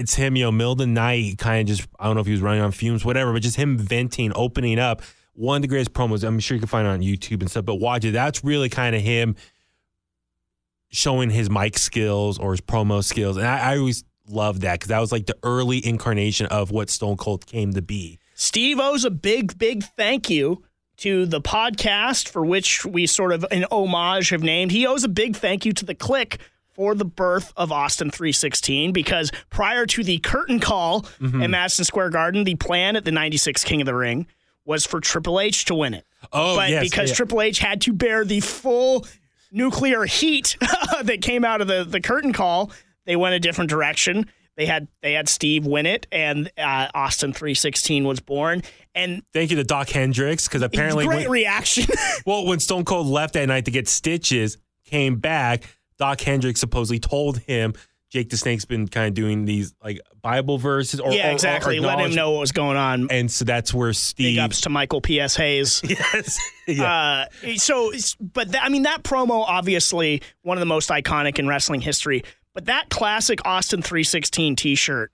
it's him, you know, middle of the night, kind of just I don't know if he was running on fumes, whatever, but just him venting, opening up. One of the greatest promos. I'm sure you can find it on YouTube and stuff, but watch it. That's really kind of him showing his mic skills or his promo skills. And I, I always loved that because that was like the early incarnation of what Stone Cold came to be. Steve owes a big, big thank you to the podcast for which we sort of an homage have named. He owes a big thank you to the Kliq for the birth of Austin 316 because prior to the curtain call Mm-hmm. in Madison Square Garden, the plan at the 96 King of the Ring was for Triple H to win it. Oh, but yes, because yeah. Triple H had to bear the full nuclear heat that came out of the, the curtain call, they went a different direction. They had they had Steve win it, and uh, Austin three sixteen was born. And Thank you to Dok Hendrix because apparently, great when, reaction. well, when Stone Cold left that night to get stitches, came back, Dok Hendrix supposedly told him Jake the Snake's been kind of doing these like Bible verses or yeah, or- or exactly. Let him know what was going on. And so that's where Big Steve. ups to Michael P.S. Hayes. Yes. yeah. Uh, so, but that, I mean, that promo obviously one of the most iconic in wrestling history. But that classic Austin three sixteen T shirt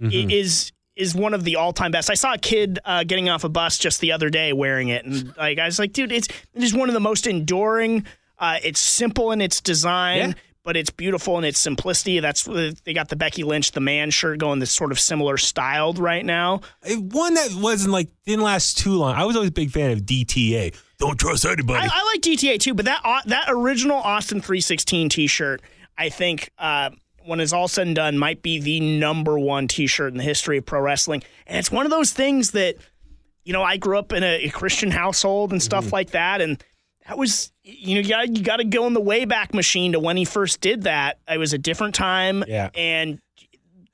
Mhm. is is one of the all time best. I saw a kid uh, getting off a bus just the other day wearing it, and like I was like, dude, it's it is one of the most enduring. Uh, it's simple in its design. Yeah. But it's beautiful in its simplicity. That's they got the Becky Lynch, the man shirt, going this sort of similar styled right now. One that wasn't like didn't last too long. I was always a big fan of DTA. Don't trust anybody. I, I like DTA too, but that uh, that original Austin 316 T-shirt, I think, uh, when it's all said and done, might be the number one T-shirt in the history of pro wrestling. And it's one of those things that, you know, I grew up in a, a Christian household and Mm-hmm. stuff like that, and that was, you know, you got you got to go in the wayback machine to when he first did that. It was a different time, Yeah. and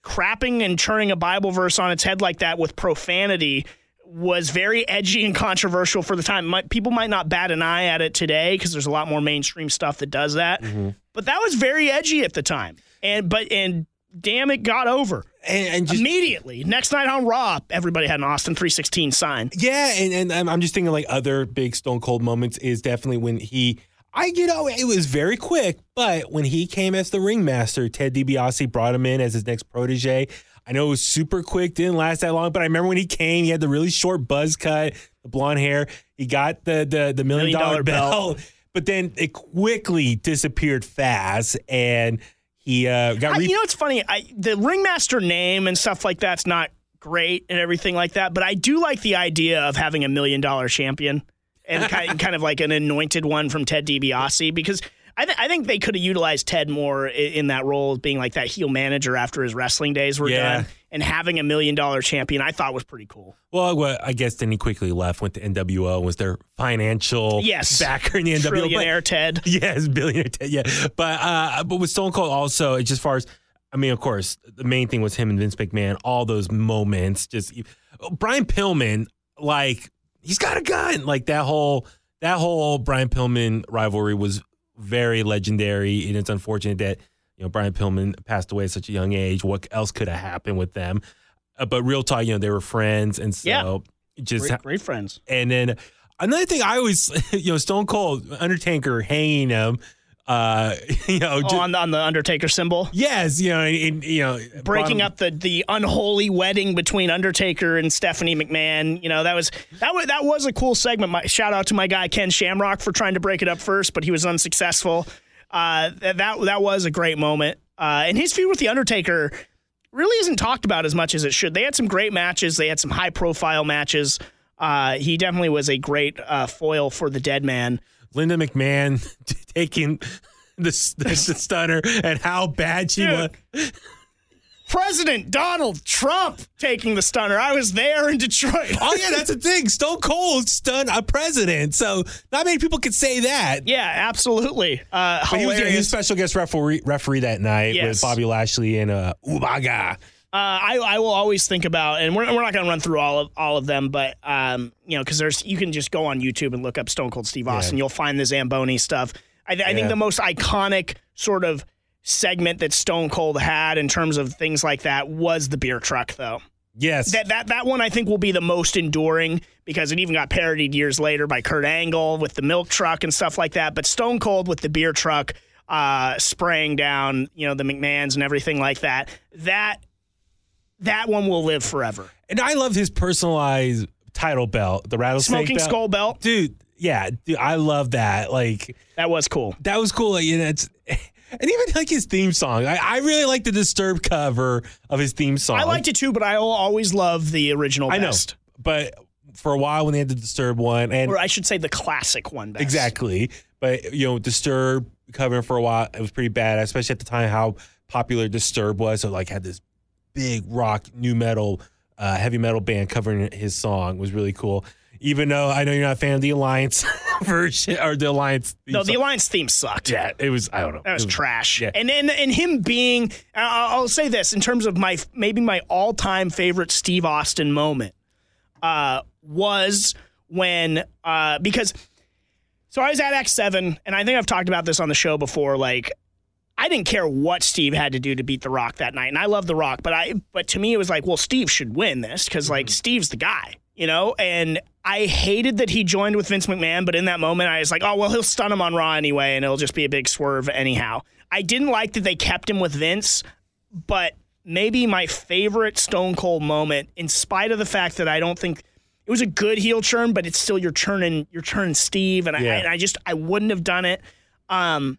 crapping and turning a Bible verse on its head like that with profanity was very edgy and controversial for the time. Might, people might not bat an eye at it today because there's a lot more mainstream stuff that does that. Mm-hmm. But that was very edgy at the time, and but and damn it, got over and, and just immediately. Next night on Raw, everybody had an Austin 316 sign. Yeah, and, and I'm- just thinking like other big Stone Cold moments is definitely when he, I you know it was very quick, but when he came as the ringmaster, Ted DiBiase brought him in as his next protege. I know it was super quick, didn't last that long, but I remember when he came, he had the really short buzz cut, the blonde hair. He got the the the million, Million dollar, dollar belt. belt, but then it quickly disappeared fast, and he uh, got I, you know, it's funny. I, the ringmaster name and stuff like that's not great and everything like that. But I do like the idea of having a million dollar champion and kind, kind of like an anointed one from Ted DiBiase because. I, th- I think they could have utilized Ted more i- in that role, as being like that heel manager after his wrestling days were Yeah. done, and having a million dollar champion. I thought was pretty cool. Well, I guess then he quickly left, went to NWO, was their financial Yes. backer in the NWO. Trillionaire Ted. Yes, billionaire. Ted, Yeah, but uh, but with Stone Cold also, it's just far as I mean, of course, the main thing was him and Vince McMahon. All those moments, just Brian Pillman, like he's got a gun. Like that whole that whole Brian Pillman rivalry was very legendary, and it's unfortunate that you know Brian Pillman passed away at such a young age. What else could have happened with them? Uh, but real talk, you know, they were friends, and so Yeah. just Great, great friends. and then another thing I always, you know, Stone Cold, Undertaker hanging him. Uh, you know, Oh, ju- on, the, on the Undertaker symbol. yes, you know, and, you know, breaking bottom- up the the unholy wedding between Undertaker and Stephanie McMahon. You know that was that was that was a cool segment. My, shout out to my guy Ken Shamrock for trying to break it up first, but he was unsuccessful. Uh, that that that was a great moment. Uh, and his feud with the Undertaker really isn't talked about as much as it should. They had some great matches. They had some high profile matches. Uh, he definitely was a great uh, foil for the Dead Man. Linda McMahon taking the, the, the stunner and how bad she Dude. was. President Donald Trump taking the stunner. I was there in Detroit. Oh yeah, that's the thing. Stone Cold stunned a president, so not many people could say that. Yeah, absolutely. Uh, But he was, yeah, he was special guest referee, referee that night Yes. with Bobby Lashley and uh, Umaga. Uh, I, I will always think about, and we're, we're not going to run through all of all of them, but um, you know, because there's you can just go on YouTube and look up Stone Cold Steve Austin, you'll find the Zamboni stuff. I, I think the most iconic sort of segment that Stone Cold had in terms of things like that was the beer truck, though. Yes, That that that one I think will be the most enduring because it even got parodied years later by Kurt Angle with the milk truck and stuff like that. But Stone Cold with the beer truck uh, spraying down, you know, the McMahons and everything like that. That that one will live forever. and I love his personalized title belt, the rattlesnake Smoking belt. skull belt. dude. Yeah, dude, I love that. Like That was cool. that was cool. Like, you know, it's, and even like his theme song. I, I really like the Disturbed cover of his theme song. I liked it too, but I will always love the original I know, but for a while when they had the Disturbed one, and Or I should say the classic one best. Exactly. But you know, Disturb covering for a while, it was pretty bad, especially at the time how popular Disturb was. So like had this big rock, nu metal, uh, heavy metal band covering his song was really cool. Even though I know you're not a fan of the Alliance version or the Alliance. No, the song. Alliance theme sucked. yeah, it was. I don't know. That was It trash. yeah. And, then and him being, I'll I'll say this in terms of my maybe my all time favorite Steve Austin moment uh, was when uh, because so I was at X seven, and I think I've talked about this on the show before. Like, I didn't care what Steve had to do to beat The Rock that night, and I love The Rock, but I but to me it was like, well, Steve should win this because like Steve's the guy, you know, and. I hated that he joined with Vince McMahon, but in that moment, I was like, oh, well, he'll stun him on Raw anyway, and it'll just be a big swerve anyhow. I didn't like that they kept him with Vince, but maybe my favorite Stone Cold moment, in spite of the fact that I don't think it was a good heel turn, but it's still you're turning you're turning Steve, and, I, and I just I wouldn't have done it. Um,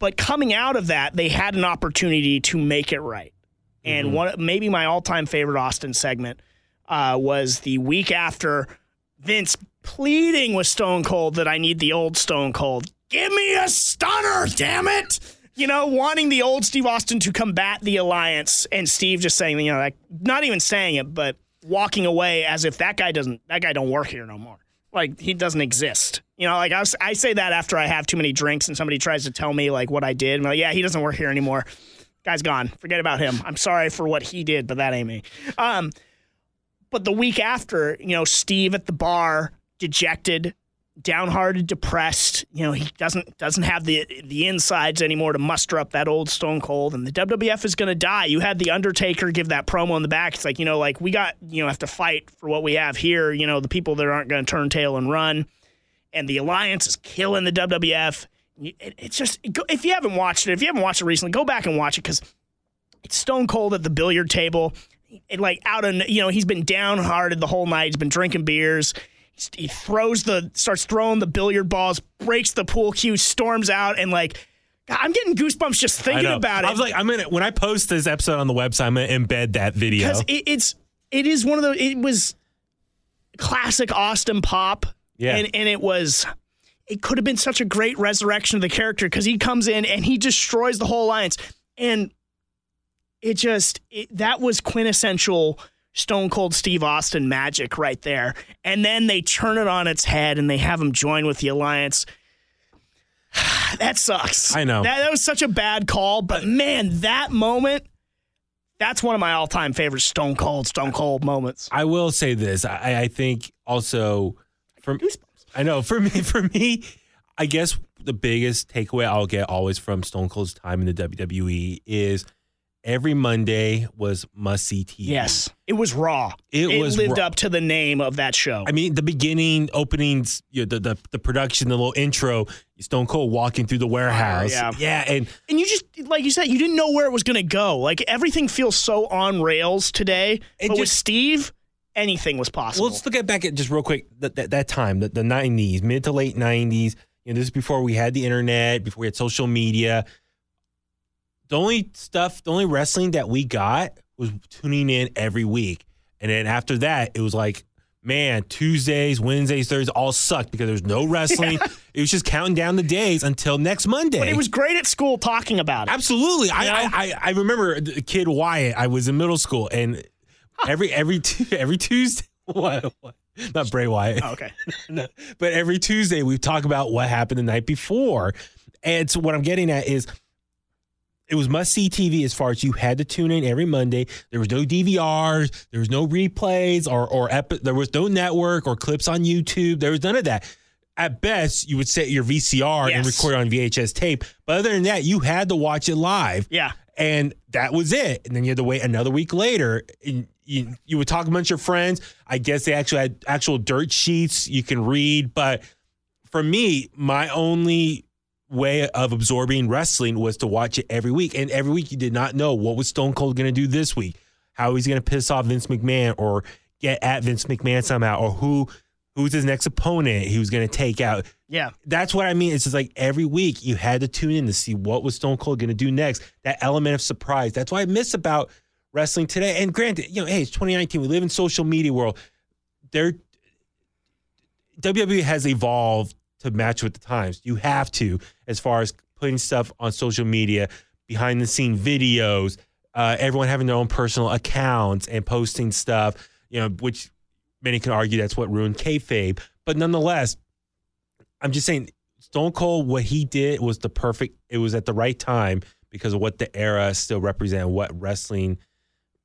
but coming out of that, they had an opportunity to make it right, and one maybe my all time favorite Austin segment uh, was the week after Vince pleading with Stone Cold that I need the old Stone Cold. Give me a stunner, damn it! You know, wanting the old Steve Austin to combat the alliance, and Steve just saying, you know, like not even saying it, but walking away as if that guy doesn't, that guy don't work here no more. Like he doesn't exist. You know, like I, was, I say that after I have too many drinks and somebody tries to tell me like what I did. I'm like, yeah, he doesn't work here anymore. Guy's gone. Forget about him. I'm sorry for what he did, but that ain't me. Um, but the week after, you know, Steve at the bar, dejected, downhearted, depressed. You know, he doesn't doesn't have the the insides anymore to muster up that old Stone Cold, and the WWF is going to die. You had the Undertaker give that promo in the back. It's like you know, like we got you know have to fight for what we have here. You know, the people that aren't going to turn tail and run, and the Alliance is killing the WWF. It- It's just if you haven't watched it, if you haven't watched it recently, go back and watch it because it's Stone Cold at the billiard table. It, like out of you know he's been downhearted the whole night. He's been drinking beers. He throws the starts throwing the billiard balls, breaks the pool cue, storms out, and like I'm getting goosebumps just thinking about it. I was like, I'm gonna when I post this episode on the website, I'm gonna embed that video. because it, it's it is one of those. It was classic Austin pop, Yeah. and and it was. It could have been such a great resurrection of the character because he comes in and he destroys the whole alliance, and it just it, that was quintessential Stone Cold Steve Austin magic right there. And then they turn it on its head and they have him join with the alliance. that sucks. I know. that, that was such a bad call, but man, that moment. That's one of my all-time favorite Stone Cold, Stone Cold moments. I will say this. I, I think also from I know for me for me, I guess the biggest takeaway I'll get always from Stone Cold's time in the WWE is every Monday was must see TV. Yes, it was raw. It was lived raw. up to the name of that show. I mean, the beginning, openings, you know, the, the the production, the little intro, Stone Cold walking through the warehouse. yeah. yeah, and and you just like you said, you didn't know where it was going to go. Like everything feels so on rails today. It but with Steve, anything was possible. Well, let's look at back at just real quick that that, that time, the, the 90s, mid to late 90s. You know, this is before we had the internet, before we had social media. The only stuff, the only wrestling that we got was tuning in every week. And then after that, it was like, man, Tuesdays, Wednesdays, Thursdays all sucked because there was no wrestling. It was just counting down the days until next Monday. but it was great at school talking about it. Absolutely. I, I, I I remember the kid Wyatt. I was in middle school, and every every every Tuesday, what, what? not Bray Wyatt, Oh, okay. no, but every Tuesday we talk about what happened the night before. And so what I'm getting at is. It was must see TV as far as you had to tune in every Monday. There was no DVRs, there was no replays, or or epi- there was no network or clips on YouTube. There was none of that. At best, you would set your VCR and record on VHS tape. But other than that, you had to watch it live. Yeah. And that was it. And then you had to wait another week later. And you, you would talk amongst your friends. I guess they actually had actual dirt sheets you can read. But for me, my only way of absorbing wrestling was to watch it every week. And every week you did not know what was Stone Cold going to do this week, how he's going to piss off Vince McMahon or get at Vince McMahon somehow, or who who's his next opponent he was going to take out Yeah. that's what I mean. It's just like every week you had to tune in to see what was Stone Cold going to do next. That element of surprise. That's why I miss about wrestling today. And granted, you know, hey, it's 2019. We live in social media world. There, WWE has evolved to match with the times. You have to, as far as putting stuff on social media, behind the scene videos, uh, everyone having their own personal accounts and posting stuff. You know, which many can argue that's what ruined kayfabe. But nonetheless, I'm just saying, Stone Cold, what he did was the perfect. It was at the right time because of what the era still represented, what wrestling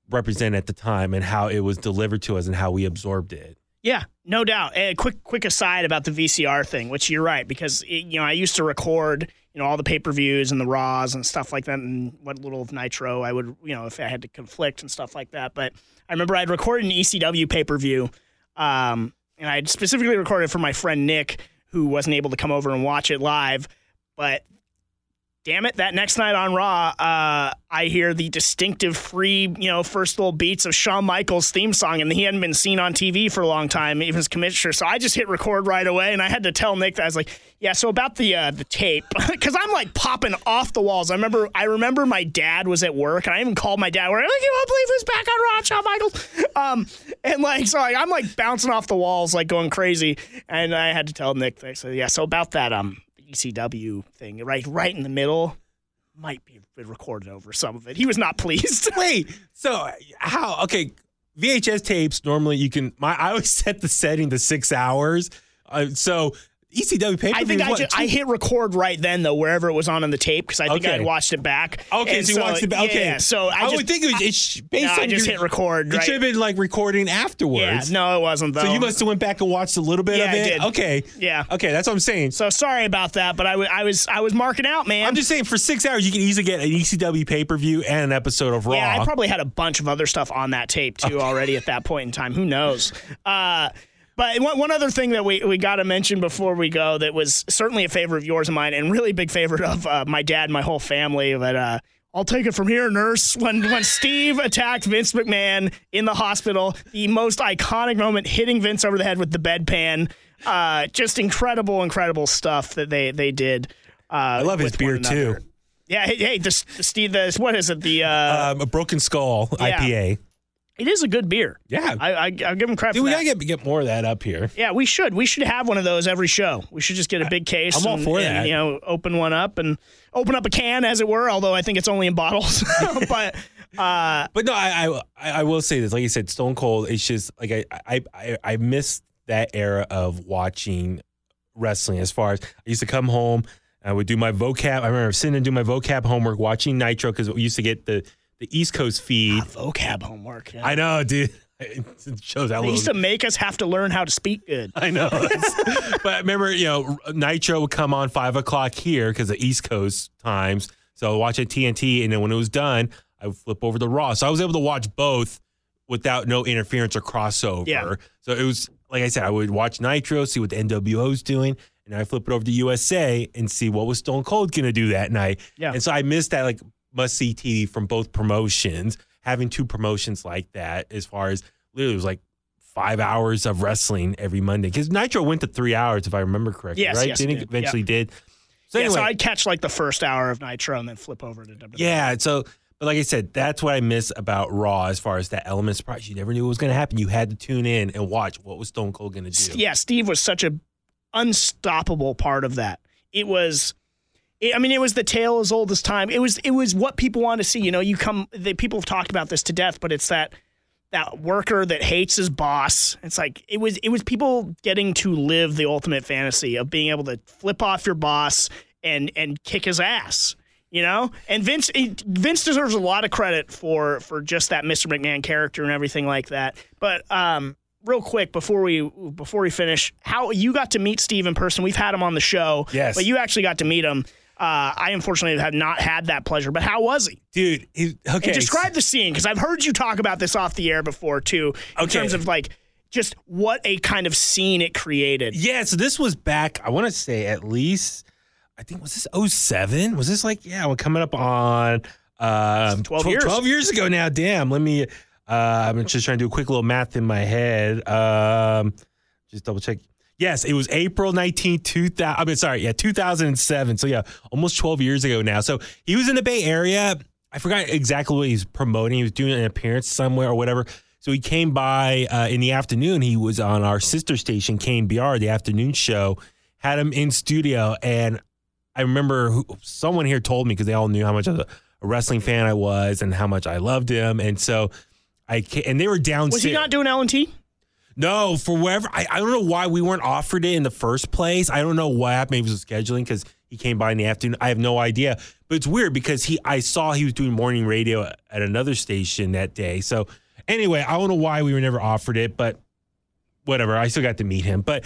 represented at the time, and how it was delivered to us and how we absorbed it. Yeah, no doubt. A quick quick aside about the VCR thing, which you're right because it, you know I used to record you know all the pay per views and the Raws and stuff like that, and what little of Nitro I would you know if I had to conflict and stuff like that. But I remember I'd recorded an ECW pay per view, um, and I'd specifically recorded for my friend Nick who wasn't able to come over and watch it live, but. Damn it! That next night on Raw, uh, I hear the distinctive free, you know, first little beats of Shawn Michaels' theme song, and he hadn't been seen on TV for a long time, even as commissioner. So I just hit record right away, and I had to tell Nick that I was like, "Yeah." So about the uh, the tape, because I'm like popping off the walls. I remember, I remember my dad was at work, and I even called my dad. Where I'm like, you won't believe who's back on Raw, Shawn Michaels. Um, and like, so like, I'm like bouncing off the walls, like going crazy, and I had to tell Nick. I said, "Yeah." So about that, um. ECW thing, right, right in the middle, might be recorded over some of it. He was not pleased. Wait, so how? Okay, VHS tapes normally you can. My I always set the setting to six hours. Uh, so ECW paper. I think I, just, I hit record right then though, wherever it was on the tape because I think Okay. I had watched it back. Okay, And so you watched it back. yeah, Okay, yeah, so I, I, just, would think it was it's based no, on I just your- hit record. It should have been like recording afterwards. yeah, no, it wasn't though. So you must have went back and watched a little bit Yeah, of I it. did. Okay. Yeah. Okay, that's what I'm saying. So sorry about that, but I was I was marking out, man. I'm just saying for six hours you can easily get an ECW pay per view and an episode of Raw. Yeah, I probably had a bunch of other stuff on that tape too already at that point in time. Who knows? Uh, but one, one other thing that we, we got to mention before we go that was certainly a favorite of yours and mine, and really big favorite of uh, my dad and my whole family. But uh, I'll take it from here, nurse. When when Steve attacked Vince McMahon in the hospital, the most iconic moment, hitting Vince over the head with the bedpan. Uh, just incredible, incredible stuff that they they did. Uh, I love his beer too. Yeah, hey, hey the, the Steve, the, what is it? The uh, Um, a Broken Skull Yeah. IPA. It is a good beer. Yeah. I, I I'll give them credit Dude, for we that. gotta get, get more of that up here. yeah, we should. We should have one of those every show. We should just get a big case. I'm all and, for and, that. You know, open one up and open up a can, as it were. Although I think it's only in bottles. but uh, But no, I, I I will say this. Like you said, Stone Cold. It's just like I I I, I miss that era of watching wrestling. As far as I used to come home, I would do my vocab. I remember sitting and do my vocab homework, watching Nitro because we used to get the the East Coast feed. Ah, vocab homework. Yeah. I know, dude. It shows how they used to make us have to learn how to speak good. I know. but I remember, you know, Nitro would come on five o'clock here because of East Coast times. So I watch at TNT, and then when it was done, I would flip over to Raw. So I was able to watch both without no interference or crossover. Yeah. So it was like I said, I would watch Nitro, see what the NWO NWO's doing, and I flip it over to USA and see what was Stone Cold gonna do that night. Yeah. And so I missed that like must see TV from both promotions. Having two promotions like that, as far as literally it was like five hours of wrestling every Monday. Because Nitro went to three hours, if I remember correctly, Yes, right? yes, Didn't it did. eventually did. So yeah, anyway, so I'd catch like the first hour of Nitro and then flip over to WWE. yeah. So, but like I said, that's what I miss about Raw as far as that element surprise. You never knew what was going to happen. You had to tune in and watch what was Stone Cold going to do. yeah, Steve was such a unstoppable part of that. It was, I mean, it was the tale as old as time. It was, it was what people want to see. You know, you come, the, people have talked about this to death, but it's that that worker that hates his boss. It's like it was, it was people getting to live the ultimate fantasy of being able to flip off your boss and and kick his ass. You know, and Vince Vince deserves a lot of credit for for just that Mr. McMahon character and everything like that. But um, real quick before we before we finish, how you got to meet Steve in person? We've had him on the show, Yes. but you actually got to meet him. Uh, I unfortunately have not had that pleasure. But how was he? Dude, he, okay. And describe the scene because I've heard you talk about this off the air before too, in Okay. terms of like just what a kind of scene it created. Yeah, so this was back, I want to say at least, I think, was this 07? Was this like, yeah, we're coming up on um, 12 years. 12 years ago now. Damn. Let me, uh, I'm just trying to do a quick little math in my head. Um, just double check. Yes, it was April 19th, 2000. I mean, sorry, yeah, 2007. So, yeah, almost 12 years ago now. So, he was in the Bay Area. I forgot exactly what he was promoting. He was doing an appearance somewhere or whatever. So, he came by uh, in the afternoon. He was on our sister station, KNBR, the afternoon show, had him in studio. And I remember who, someone here told me because they all knew how much of a, wrestling fan I was and how much I loved him. And so, I and they were downstairs. Was he not doing L and T? No, for wherever I, I don't know why we weren't offered it in the first place. I don't know what happened. Maybe it was scheduling because he came by in the afternoon. I have no idea. But it's weird because he I saw he was doing morning radio at another station that day. So anyway, I don't know why we were never offered it, but whatever. I still got to meet him. But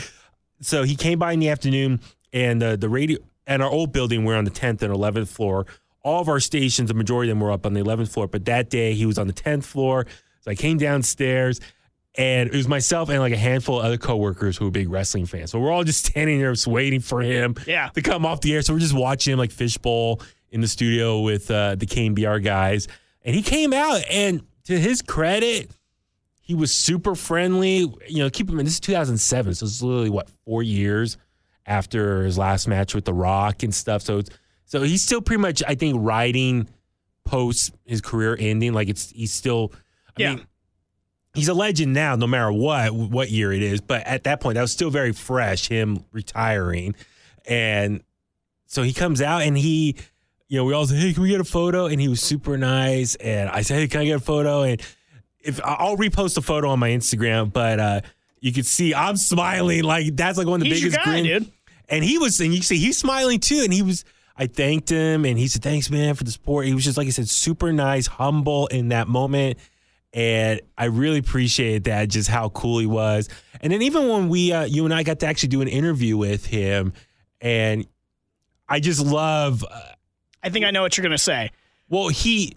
so he came by in the afternoon and the the radio and our old building we're on the 10th and 11th floor. All of our stations, the majority of them were up on the 11th floor, but that day he was on the 10th floor. So I came downstairs and it was myself and like a handful of other coworkers who were big wrestling fans. So we're all just standing there just waiting for him Yeah. to come off the air. So we're just watching him like fishbowl in the studio with uh, the KBR guys. And he came out and to his credit, he was super friendly. You know, keep in mind this is 2007, so it's literally what four years after his last match with The Rock and stuff. So, it's, so he's still pretty much, I think, riding post his career ending. Like it's he's still, I Yeah. mean, he's a legend now, no matter what what year it is. But at that point, that was still very fresh. Him retiring, and so he comes out and he, you know, we all say, "Hey, can we get a photo?" And he was super nice. And I said, "Hey, can I get a photo?" And if I'll repost a photo on my Instagram, but uh, you can see I'm smiling like that's like one of the He's biggest guy, grin- dude. And he was, and you see, he's smiling too. And he was, I thanked him, and he said, "Thanks, man, for the support." He was just like I said, super nice, humble in that moment, and I really appreciated that, just how cool he was. And then even when we, uh, you and I, got to actually do an interview with him, and I just love. Uh, I think I know what you're gonna say. well, he.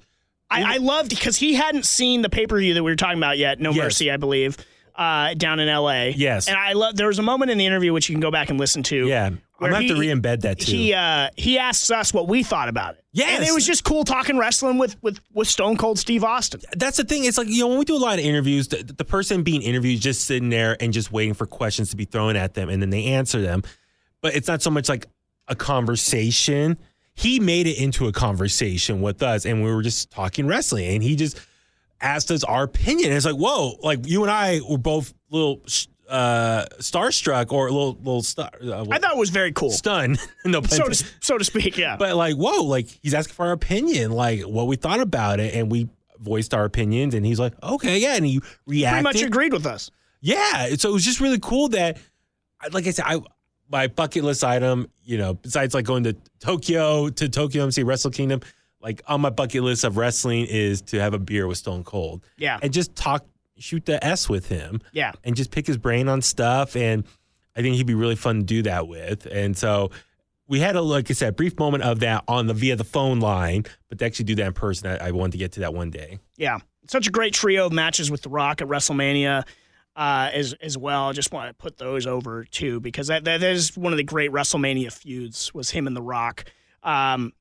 I, I loved because he hadn't seen the pay per view that we were talking about yet. No Yes. Mercy, I believe, uh, down in L.A. Yes. and I love. There was a moment in the interview which you can go back and listen to. Yeah, I'm gonna have to re-embed that too. He uh, he asks us what we thought about it. Yes. and it was just cool talking wrestling with with with Stone Cold Steve Austin. that's the thing. It's like, you know, when we do a lot of interviews, the, the person being interviewed is just sitting there and just waiting for questions to be thrown at them and then they answer them. But it's not so much like a conversation. He made it into a conversation with us and we were just talking wrestling and he just asked us our opinion. And it's like, whoa, like you and I were both little uh, starstruck or a little, little star, uh, I thought it was very cool, stunned. no so to so to speak. Yeah, But like, whoa, like he's asking for our opinion, like what we thought about it, and we voiced our opinions, and he's like, okay, yeah, and he reacted. pretty much agreed with us. Yeah, so it was just really cool that, like I said, I my bucket list item, you know, besides like going to Tokyo to Tokyo MC Wrestle Kingdom, like on my bucket list of wrestling is to have a beer with Stone Cold Yeah, and just talk, shoot the s with him yeah. and just pick his brain on stuff. And I think he'd be really fun to do that with. And so we had a like I said, brief moment of that on the via the phone line, but to actually do that in person, I, I wanted to get to that one day. Yeah, such a great trio of matches with The Rock at WrestleMania uh, as as well. I just want to put those over too because that that is one of the great WrestleMania feuds was him and The Rock. Um,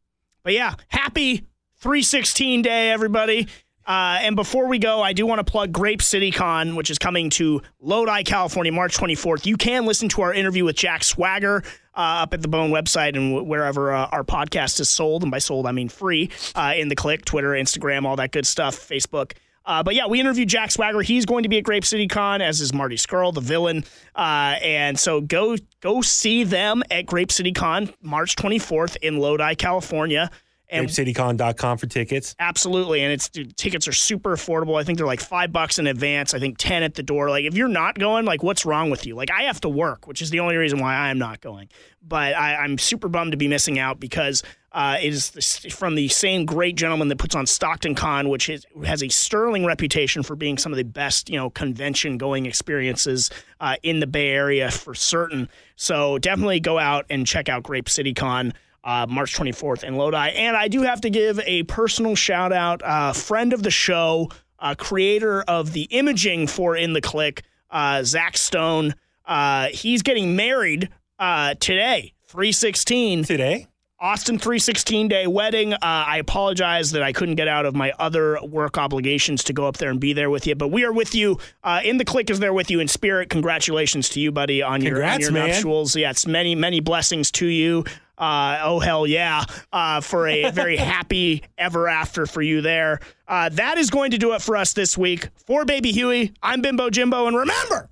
but yeah, happy 316 day, everybody. Uh, and before we go, I do want to plug Grape City Con, which is coming to Lodi, California, March 24th. You can listen to our interview with Jack Swagger uh, up at the Bone website and wherever uh, our podcast is sold. And by sold, I mean free uh, in the Kliq, Twitter, Instagram, all that good stuff, Facebook. Uh, but yeah, we interviewed Jack Swagger. He's going to be at Grape City Con, as is Marty Scurll, the villain. Uh, and so go go see them at Grape City Con, March 24th in Lodi, California. And GrapeCityCon.com for tickets. Absolutely. And it's dude, tickets are super affordable. I think they're like five bucks in advance. I think 10 at the door. Like if you're not going, like what's wrong with you? Like I have to work, which is the only reason why I am not going. But I, am super bummed to be missing out because uh, it is from the same great gentleman that puts on Stockton Con, which is, has a sterling reputation for being some of the best, you know, convention going experiences uh, in the Bay Area for certain. So definitely go out and check out Grape City Con uh, March 24th in Lodi. And I do have to give a personal shout out, uh, friend of the show, uh, creator of the imaging for In the Kliq, uh, Zach Stone. Uh, he's getting married uh, today, 316. Today? Austin 316 day wedding. Uh, I apologize that I couldn't get out of my other work obligations to go up there and be there with you, but we are with you. Uh, in the Kliq is there with you in spirit. Congratulations to you, buddy, on Congrats, your, on your nuptials. Yes, many, many blessings to you. Uh, oh hell yeah! Uh, for a very happy ever after for you there. Uh, that is going to do it for us this week. For Baby Huey, I'm Bimbo Jimbo, and remember,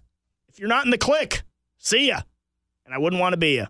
if you're not in the Kliq, see ya. And I wouldn't want to be ya.